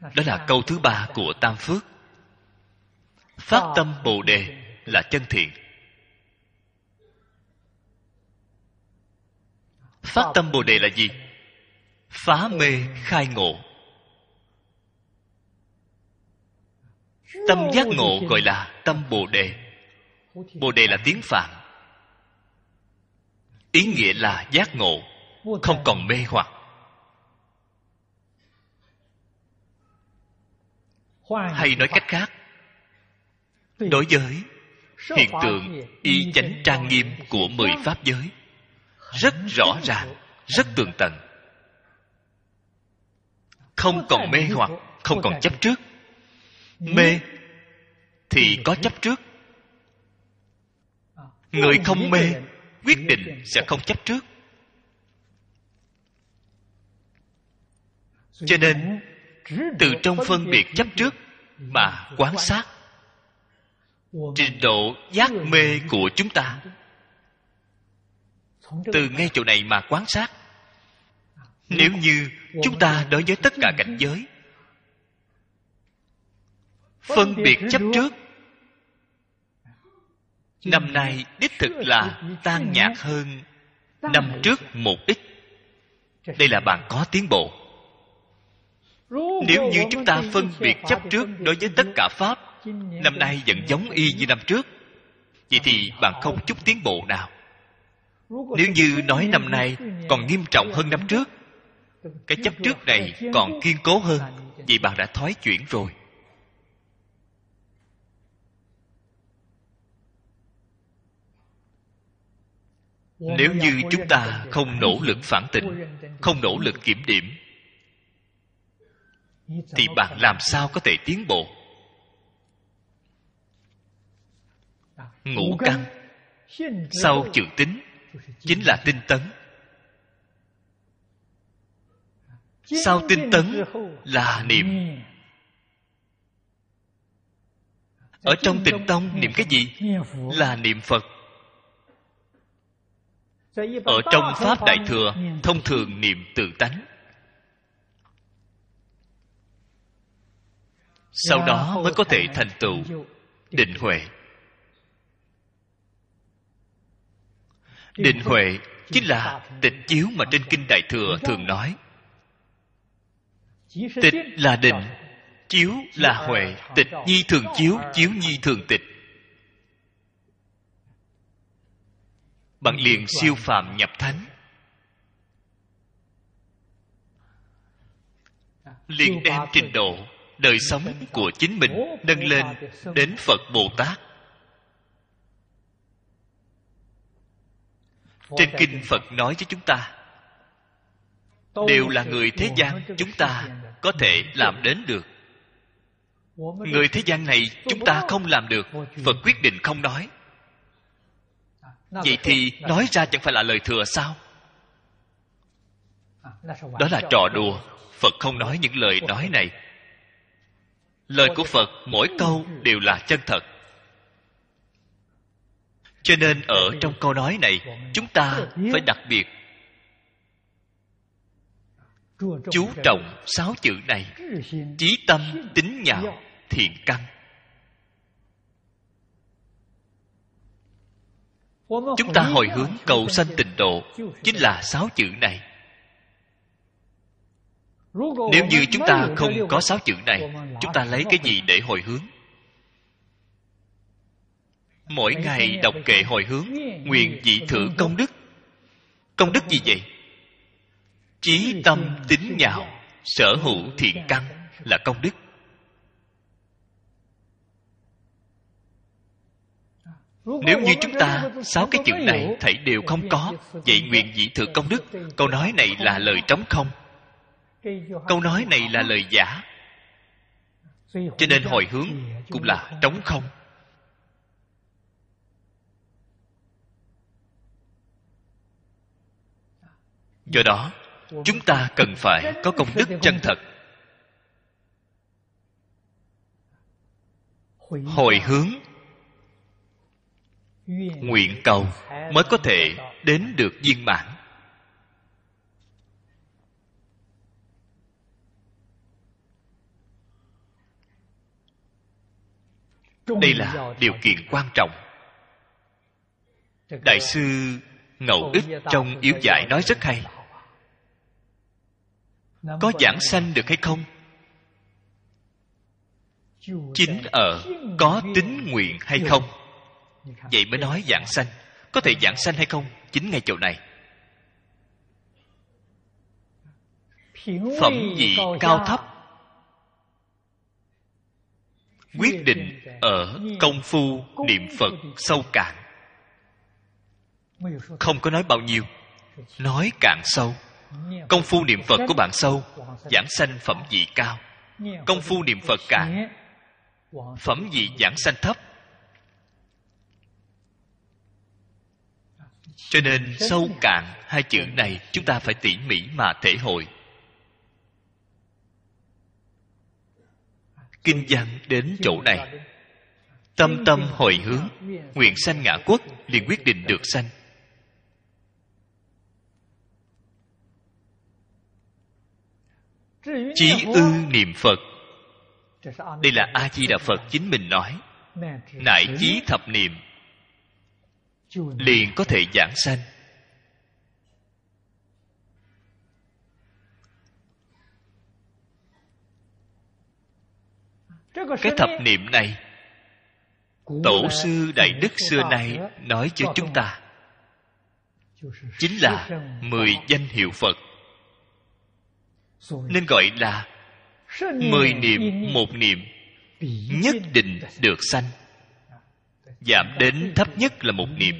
S2: Đó là câu thứ ba của tam phước. Phát tâm bồ đề là chân thiện. Phát tâm bồ đề là gì? Phá mê khai ngộ. Tâm giác ngộ gọi là tâm bồ đề. Bồ đề là tiếng phạn. Ý nghĩa là giác ngộ, không còn mê hoặc. Hay nói cách khác, đối với hiện tượng y chánh trang nghiêm của mười pháp giới, rất rõ ràng, rất tường tận không còn mê hoặc, không còn chấp trước. Mê thì có chấp trước. Người không mê quyết định sẽ không chấp trước. Cho nên, từ trong phân biệt chấp trước mà quán sát, trình độ giác mê của chúng ta, từ ngay chỗ này mà quan sát. Nếu như chúng ta đối với tất cả cảnh giới. Phân biệt chấp trước. Năm nay, đích thực là tan nhạt hơn năm trước một ít. Đây là bạn có tiến bộ. Nếu như chúng ta phân biệt chấp trước đối với tất cả pháp, năm nay vẫn giống y như năm trước. Vậy thì bạn không chút tiến bộ nào. Nếu như nói năm nay còn nghiêm trọng hơn năm trước cái chấp trước này còn kiên cố hơn vì bạn đã thoái chuyển rồi. Nếu như chúng ta không nỗ lực phản tỉnh không nỗ lực kiểm điểm, thì bạn làm sao có thể tiến bộ? Ngũ căn sau chữ tính, chính là tinh tấn. Sau tinh tấn là niệm. Ở trong tịnh tông niệm cái gì? là niệm phật. Ở trong pháp đại thừa thông thường niệm tự tánh. Sau đó mới có thể thành tựu định huệ. Định huệ chính là tịch chiếu mà trên kinh đại thừa thường nói tịch là định, chiếu là huệ, tịch nhi thường chiếu chiếu nhi thường tịch. Bạn liền siêu phàm nhập thánh. Liền đem trình độ, đời sống của chính mình nâng lên đến phật bồ tát. Trên kinh phật nói với chúng ta, đều là người thế gian, chúng ta có thể làm đến được. Người thế gian này chúng ta không làm được, phật quyết định không nói. Vậy thì nói ra chẳng phải là lời thừa sao? Đó là trò đùa, phật không nói những lời nói này. Lời của phật mỗi câu đều là chân thật. Cho nên ở trong câu nói này, chúng ta phải đặc biệt chú trọng sáu chữ này. Chí tâm tính nhạo thiện căn. Chúng ta hồi hướng cầu sanh tịnh độ. chính là sáu chữ này. Nếu như chúng ta không có sáu chữ này chúng ta lấy cái gì để hồi hướng? Mỗi ngày đọc kệ hồi hướng nguyện dị thử công đức. Công đức gì vậy chí tâm tính nhạo sở hữu thiện căn là công đức. Nếu như chúng ta sáu cái chữ này thảy đều không có, vậy nguyện dị thử công đức. Câu nói này là lời trống không. Câu nói này là lời giả. Cho nên hồi hướng cũng là trống không. Do đó chúng ta cần phải có công đức chân thật. Hồi hướng, nguyện cầu mới có thể đến được viên mãn. Đây là điều kiện quan trọng. Đại sư ngẫu ích trong yếu giải nói rất hay có giảng sanh được hay không? Chính ở có tính nguyện hay không? Vậy mới nói giảng sanh. Có thể giảng sanh hay không? Chính ngay chỗ này. Phẩm vị cao thấp. Quyết định ở công phu niệm phật sâu cạn. Không có nói bao nhiêu. Nói cạn sâu công phu niệm phật của bạn sâu, giảng sanh phẩm vị cao. Công phu niệm phật cạn phẩm vị giảng sanh thấp. Cho nên sâu cạn hai chữ này chúng ta phải tỉ mỉ mà thể hội. Kinh văn đến chỗ này. Tâm tâm hồi hướng, nguyện sanh ngã quốc liền quyết định được sanh. Chí ư niệm phật. Đây là a di đà phật chính mình nói. Nại chí thập niệm. Liền có thể giảng sanh. Cái thập niệm này, tổ sư đại đức xưa nay nói cho chúng ta. Chính là mười danh hiệu phật nên gọi là mười niệm một niệm nhất định được sanh. Giảm đến thấp nhất là một niệm.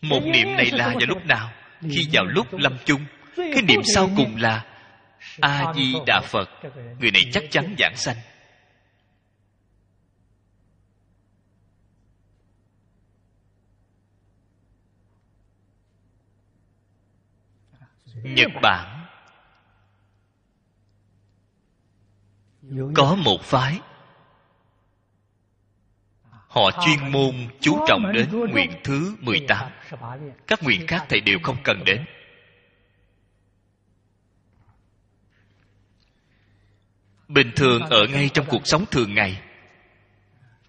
S2: Một niệm này là vào lúc nào? Khi vào lúc lâm chung cái niệm sau cùng là a di đà phật. Người này chắc chắn giảng sanh nhật bản. Có một phái. Họ chuyên môn chú trọng đến nguyện thứ 18 các nguyện khác thầy đều không cần đến. Bình thường ở ngay trong cuộc sống thường ngày,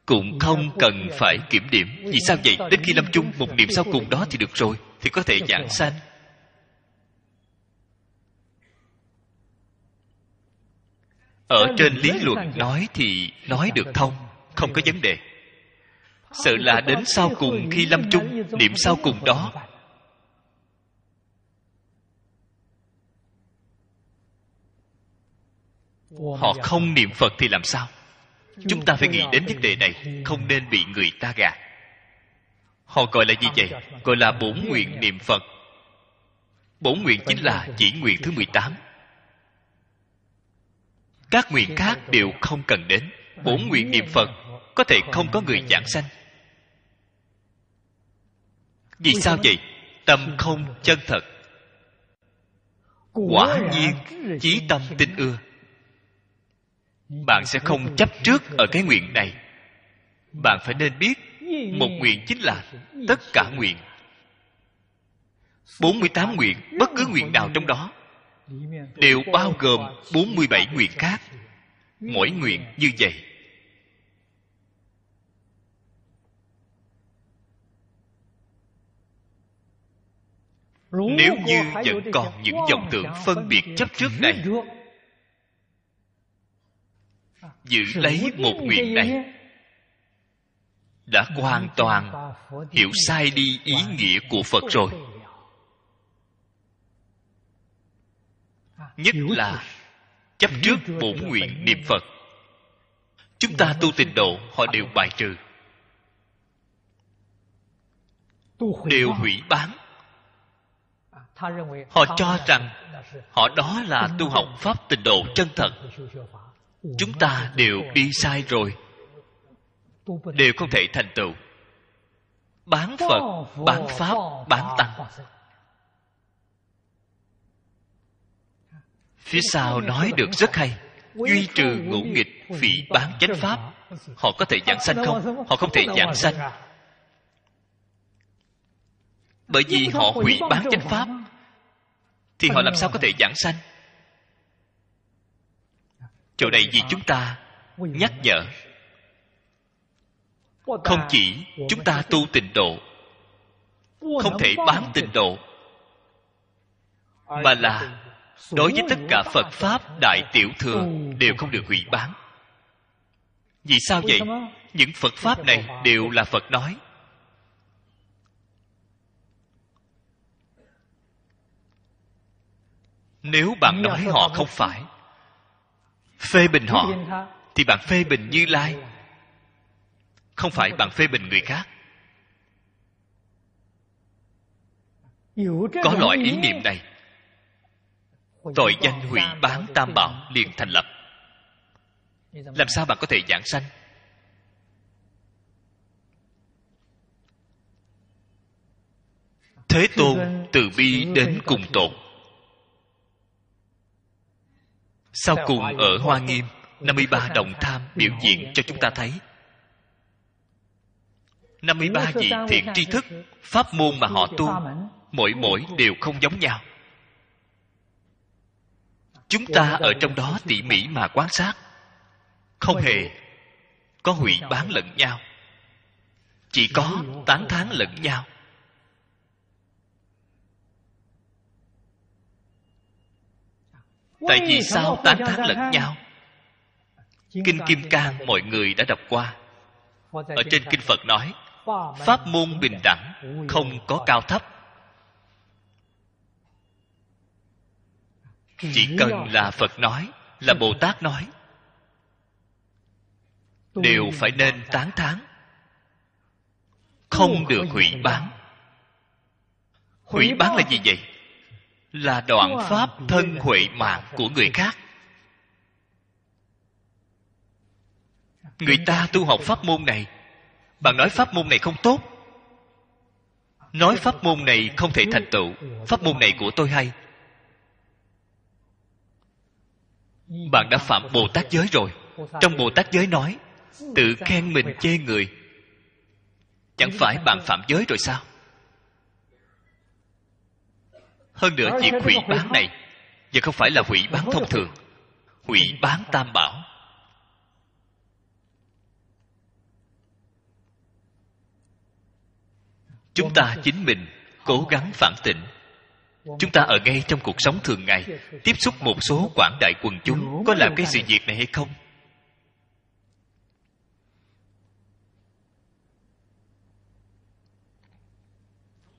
S2: cũng không cần phải kiểm điểm. Vì sao vậy? Đến khi lâm chung một niệm sau cùng đó thì được rồi, thì có thể giảng sanh. Ở trên lý luận nói thì nói được thông không có vấn đề. Sợ là đến sau cùng khi lâm chung niệm sau cùng đó. họ không niệm phật thì làm sao? Chúng ta phải nghĩ đến vấn đề này không nên bị người ta gạt. Họ gọi là gì vậy? gọi là bổn nguyện niệm phật. Bổn nguyện chính là chỉ nguyện thứ 18 các nguyện khác đều không cần đến. Bổn nguyện niệm phật có thể không có người giảng sanh. Vì sao vậy? Tâm không chân thật. Quả nhiên, chí tâm tin ưa. Bạn sẽ không chấp trước ở cái nguyện này. Bạn phải nên biết, một nguyện chính là tất cả nguyện. 48 nguyện, bất cứ nguyện nào trong đó đều bao gồm 47 nguyện khác. Mỗi nguyện như vậy. Nếu như vẫn còn những dòng tưởng phân biệt chấp trước này, giữ lấy một nguyện này, đã hoàn toàn hiểu sai đi ý nghĩa của phật rồi. Nhất là chấp trước bổn nguyện niệm phật. Chúng ta tu tịnh độ họ đều bài trừ. Đều hủy bán. Họ cho rằng họ đó là tu học pháp tịnh độ chân thật. chúng ta đều đi sai rồi. Đều không thể thành tựu. Bán phật bán pháp bán tăng phía sau nói được rất hay. Duy trừ ngũ nghịch phỉ bán chánh pháp. Họ có thể giảng sanh không? Họ không thể giảng sanh. Bởi vì họ hủy bán chánh pháp, thì họ làm sao có thể giảng sanh? Chỗ này vì chúng ta nhắc nhở. Không chỉ chúng ta tu tịnh độ, không thể bán tịnh độ, mà là đối với tất cả phật pháp, đại tiểu thừa đều không được hủy bán. Vì sao vậy? Những phật pháp này đều là phật nói. Nếu bạn nói họ không phải, phê bình họ, thì bạn phê bình như lai. Không phải bạn phê bình người khác. Có loại ý niệm này tội danh hủy bán tam bảo liền thành lập. Làm sao bạn có thể giảng sanh? Thế tôn từ bi đến cùng tột sau cùng ở hoa nghiêm 53 đồng tham biểu diễn cho chúng ta thấy. 53 vị thiện tri thức, Pháp môn mà họ tu, Mỗi mỗi đều không giống nhau. Chúng ta ở trong đó tỉ mỉ mà quan sát. Không hề có hủy bán lẫn nhau. Chỉ có tán thán lẫn nhau. Tại vì sao tán thán lẫn nhau? Kinh kim cang mọi người đã đọc qua. Ở trên kinh phật nói, pháp môn bình đẳng không có cao thấp. Chỉ cần là phật nói là bồ tát nói đều phải nên tán thán. Không được hủy bán. hủy bán là gì vậy? Là đoạn pháp thân huệ mạng của người khác. Người ta tu học pháp môn này bạn nói pháp môn này không tốt. Nói pháp môn này không thể thành tựu. Pháp môn này của tôi hay bạn đã phạm bồ tát giới rồi. Trong bồ tát giới nói, tự khen mình chê người. Chẳng phải bạn phạm giới rồi sao? Hơn nữa việc hủy bán này giờ không phải là hủy bán thông thường. Hủy bán tam bảo. Chúng ta chính mình cố gắng phản tỉnh chúng ta ở ngay trong cuộc sống thường ngày, tiếp xúc một số quảng đại quần chúng, có làm cái sự việc này hay không?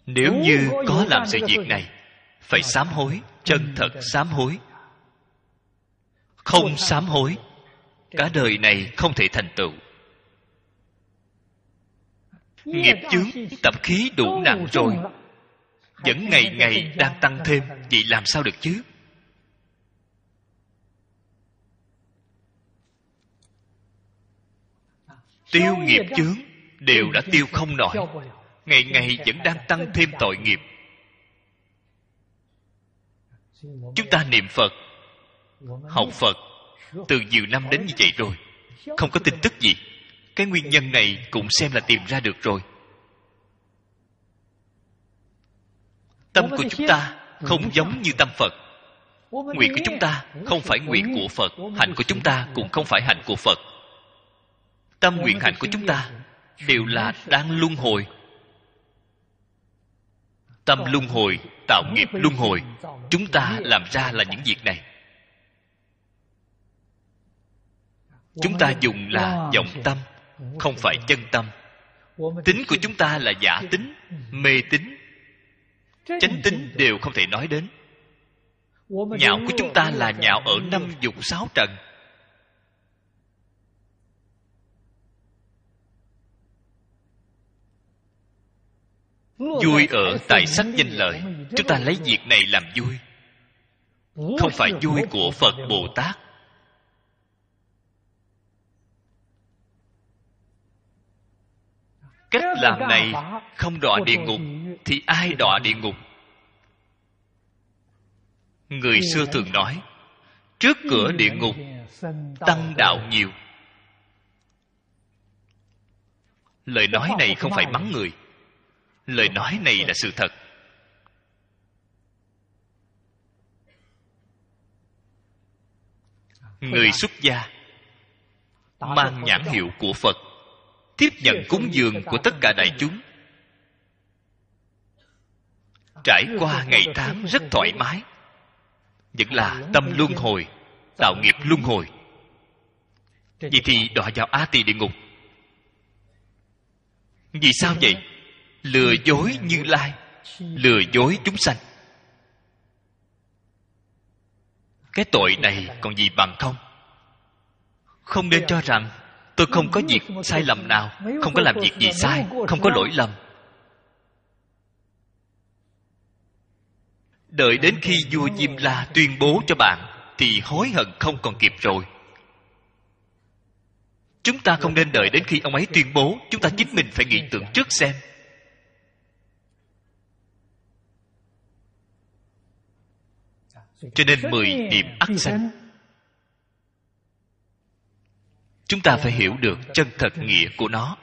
S2: Nếu như có làm sự việc này, phải sám hối, chân thật sám hối. Không sám hối, cả đời này không thể thành tựu. Nghiệp chướng, tập khí đủ nặng rồi vẫn ngày ngày đang tăng thêm vậy làm sao được chứ? Tiêu nghiệp chướng đều đã tiêu không nổi. ngày ngày vẫn đang tăng thêm tội nghiệp. Chúng ta niệm phật học phật từ nhiều năm đến như vậy rồi không có tin tức gì. Cái nguyên nhân này cũng xem là tìm ra được rồi tâm của chúng ta không giống như tâm phật. Nguyện của chúng ta không phải nguyện của phật hạnh của chúng ta cũng không phải hạnh của phật. Tâm nguyện hạnh của chúng ta đều là đang luân hồi. tâm luân hồi tạo nghiệp luân hồi chúng ta làm ra là những việc này. Chúng ta dùng là vọng tâm không phải chân tâm. Tính của chúng ta là giả tính mê tính chánh tính đều không thể nói đến. Nhạo của chúng ta là nhạo ở năm dục sáu trần. Vui ở tài sắc danh lợi chúng ta lấy việc này làm vui. Không phải vui của phật bồ tát cách làm này không đọa địa ngục thì ai đọa địa ngục? Người xưa thường nói trước cửa địa ngục tăng đạo nhiều. Lời nói này không phải mắng người. Lời nói này là sự thật. Người xuất gia mang nhãn hiệu của phật tiếp nhận cúng dường của tất cả đại chúng. Trải qua ngày tháng rất thoải mái. Vẫn là tâm luân hồi tạo nghiệp luân hồi. Vậy thì đọa vào a tỳ địa ngục. Vì sao vậy? Lừa dối như lai lừa dối chúng sanh. Cái tội này còn gì bằng không? Không nên cho rằng tôi không có việc sai lầm nào, không có làm việc gì sai, không có lỗi lầm. Đợi đến khi vua diêm la tuyên bố cho bạn, thì hối hận không còn kịp rồi. Chúng ta không nên đợi đến khi ông ấy tuyên bố, chúng ta chính mình phải nghĩ tưởng trước xem. Cho nên mười điểm ắt sanh chúng ta phải hiểu được chân thật nghĩa của nó.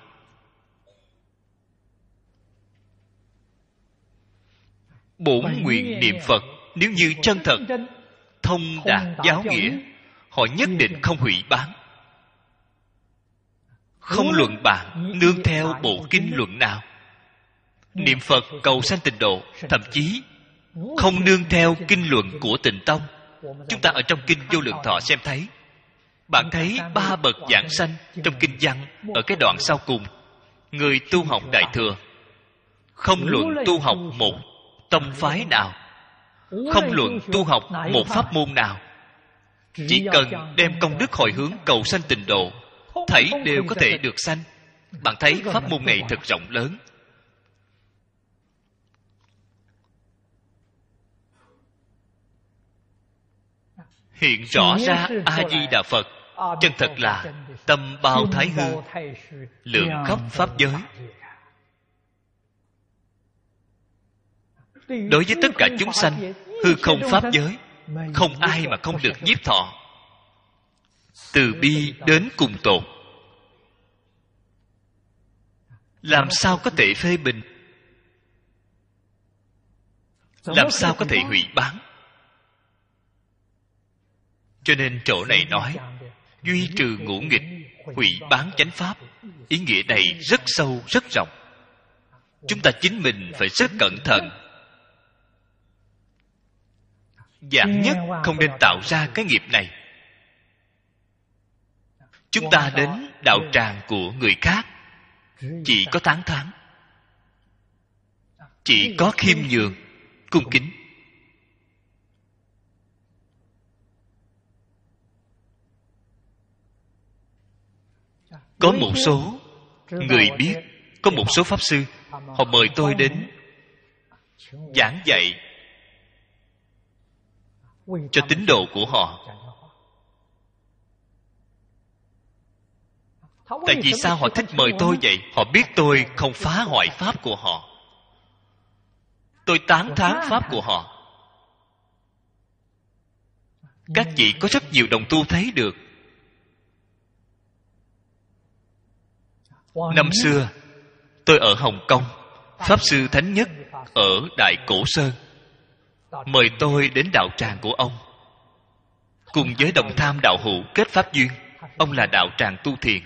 S2: Bổn nguyện niệm phật nếu như chân thật thông đạt giáo nghĩa họ nhất định không hủy bán. Không luận bạn nương theo bộ kinh luận nào. Niệm phật cầu sanh tịnh độ thậm chí không nương theo kinh luận của tịnh tông. chúng ta ở trong kinh vô lượng thọ xem thấy bạn thấy ba bậc giảng sanh trong kinh văn ở cái đoạn sau cùng. Người tu học đại thừa, không luận tu học một tông phái nào, không luận tu học một pháp môn nào, chỉ cần đem công đức hồi hướng cầu sanh tịnh độ, thảy đều có thể được sanh. Bạn thấy pháp môn này thật rộng lớn. Hiện rõ ra a di đà phật. Chân thật là tâm bao thái hư lượng khắp pháp giới. Đối với tất cả chúng sanh hư không pháp giới không ai mà không được nhiếp thọ. từ bi đến cùng tột làm sao có thể phê bình? Làm sao có thể hủy bán cho nên chỗ này nói, duy trừ ngũ nghịch, hủy bán chánh pháp, ý nghĩa này rất sâu, rất rộng. Chúng ta chính mình phải rất cẩn thận. Giảm nhất không nên tạo ra cái nghiệp này. Chúng ta đến đạo tràng của người khác, chỉ có tán thán, chỉ có khiêm nhường, cung kính. Có một số người biết, có một số pháp sư, họ mời tôi đến giảng dạy cho tín đồ của họ. Tại vì sao họ thích mời tôi vậy? Họ biết tôi không phá hoại pháp của họ. Tôi tán thán pháp của họ. Các vị có rất nhiều đồng tu thấy được. Năm xưa tôi ở hồng kông pháp sư thánh nhất ở đại cổ sơn. Mời tôi đến đạo tràng của ông. Cùng với đồng tham đạo hữu kết pháp duyên ông là đạo tràng tu thiền.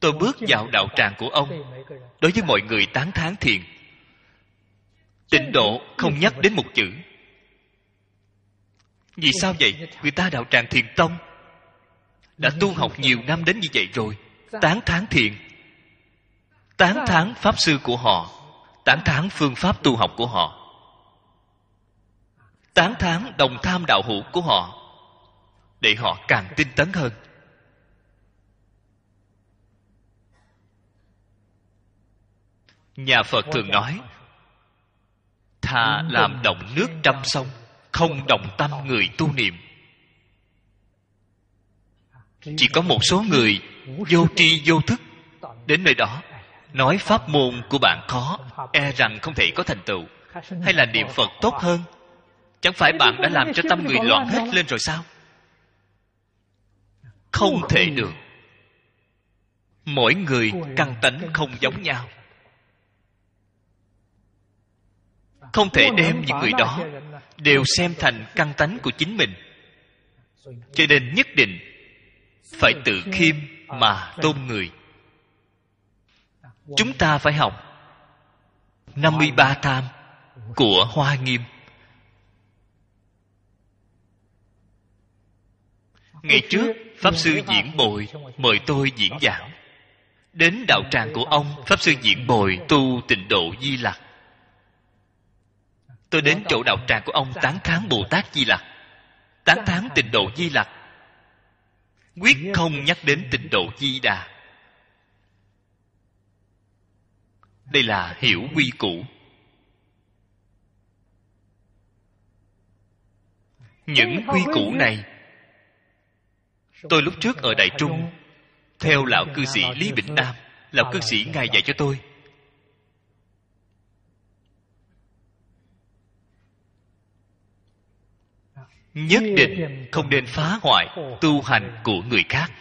S2: Tôi bước vào đạo tràng của ông. đối với mọi người tán thán thiền tịnh độ không nhắc đến một chữ. Vì sao vậy? người ta đạo tràng thiền tông đã tu học nhiều năm đến như vậy rồi. Tán thán thiện. Tán thán pháp sư của họ. Tán thán phương pháp tu học của họ. Tán thán đồng tham đạo hữu của họ. Để họ càng tinh tấn hơn. Nhà phật thường nói thà làm động nước trăm sông, không đồng tâm người tu niệm chỉ có một số người vô tri vô thức đến nơi đó, nói pháp môn của bạn khó e rằng không thể có thành tựu, hay là niệm phật tốt hơn. Chẳng phải bạn đã làm cho tâm người loạn hết lên rồi sao? Không thể được. Mỗi người căn tánh không giống nhau. Không thể đem những người đó đều xem thành căn tánh của chính mình. Cho nên nhất định phải tự khiêm mà tôn người chúng ta phải học 53 tham của Hoa Nghiêm. Ngày trước, Pháp Sư Diễn Bồi mời tôi diễn giảng. Đến đạo tràng của ông, Pháp Sư Diễn Bồi tu tịnh độ Di Lặc. Tôi đến chỗ đạo tràng của ông tán thán Bồ Tát Di Lặc. Tán thán tịnh độ Di Lặc. Quyết không nhắc đến tịnh độ Di Đà. Đây là hiểu quy củ. Những quy củ này, tôi lúc trước ở đại trung, theo lão cư sĩ lý bình nam lão cư sĩ ngài dạy cho tôi nhất định không nên phá hoại tu hành của người khác.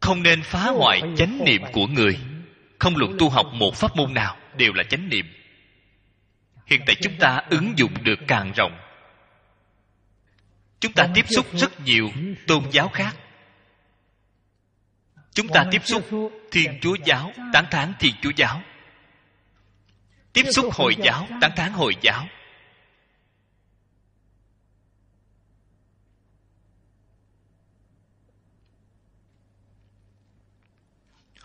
S2: Không nên phá hoại chánh niệm của người. không luận tu học một pháp môn nào đều là chánh niệm. Hiện tại chúng ta ứng dụng được càng rộng. Chúng ta tiếp xúc rất nhiều tôn giáo khác. Chúng ta tiếp xúc thiên chúa giáo tán thán thiên chúa giáo. Tiếp xúc hồi giáo tán thán hồi giáo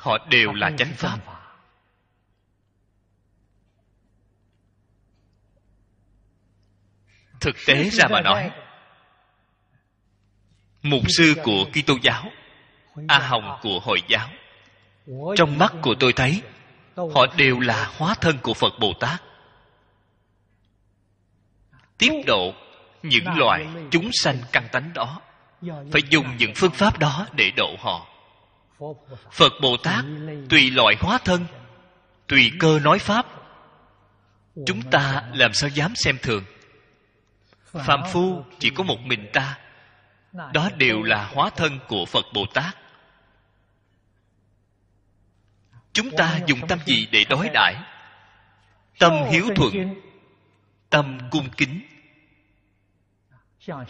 S2: họ đều là chánh pháp. Thực tế ra mà nói mục sư của kitô giáo a hồng của hồi giáo. Trong mắt của tôi thấy họ đều là hóa thân của phật bồ tát. Tiếp độ những loài chúng sanh căn tánh đó phải dùng những phương pháp đó để độ họ phật bồ tát tùy loại hóa thân, tùy cơ nói pháp. Chúng ta làm sao dám xem thường? Phạm phu chỉ có một mình ta. Đó đều là hóa thân của phật bồ tát. Chúng ta dùng tâm gì để đối đãi? Tâm hiếu thuận, tâm cung kính.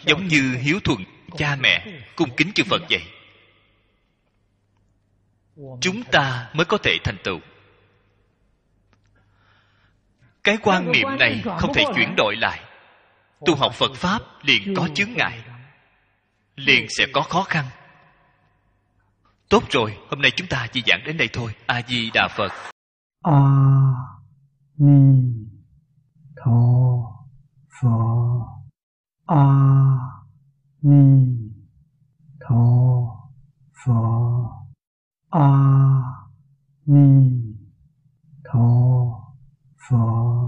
S2: Giống như hiếu thuận cha mẹ cung kính chư phật vậy chúng ta mới có thể thành tựu. Cái quan niệm này không thể chuyển đổi lại. Tu học phật pháp liền có chướng ngại. liền sẽ có khó khăn. Tốt rồi hôm nay chúng ta chỉ giảng đến đây thôi. A di đà phật.
S1: A ni tho phở a ni tho phở a à, ni tho phở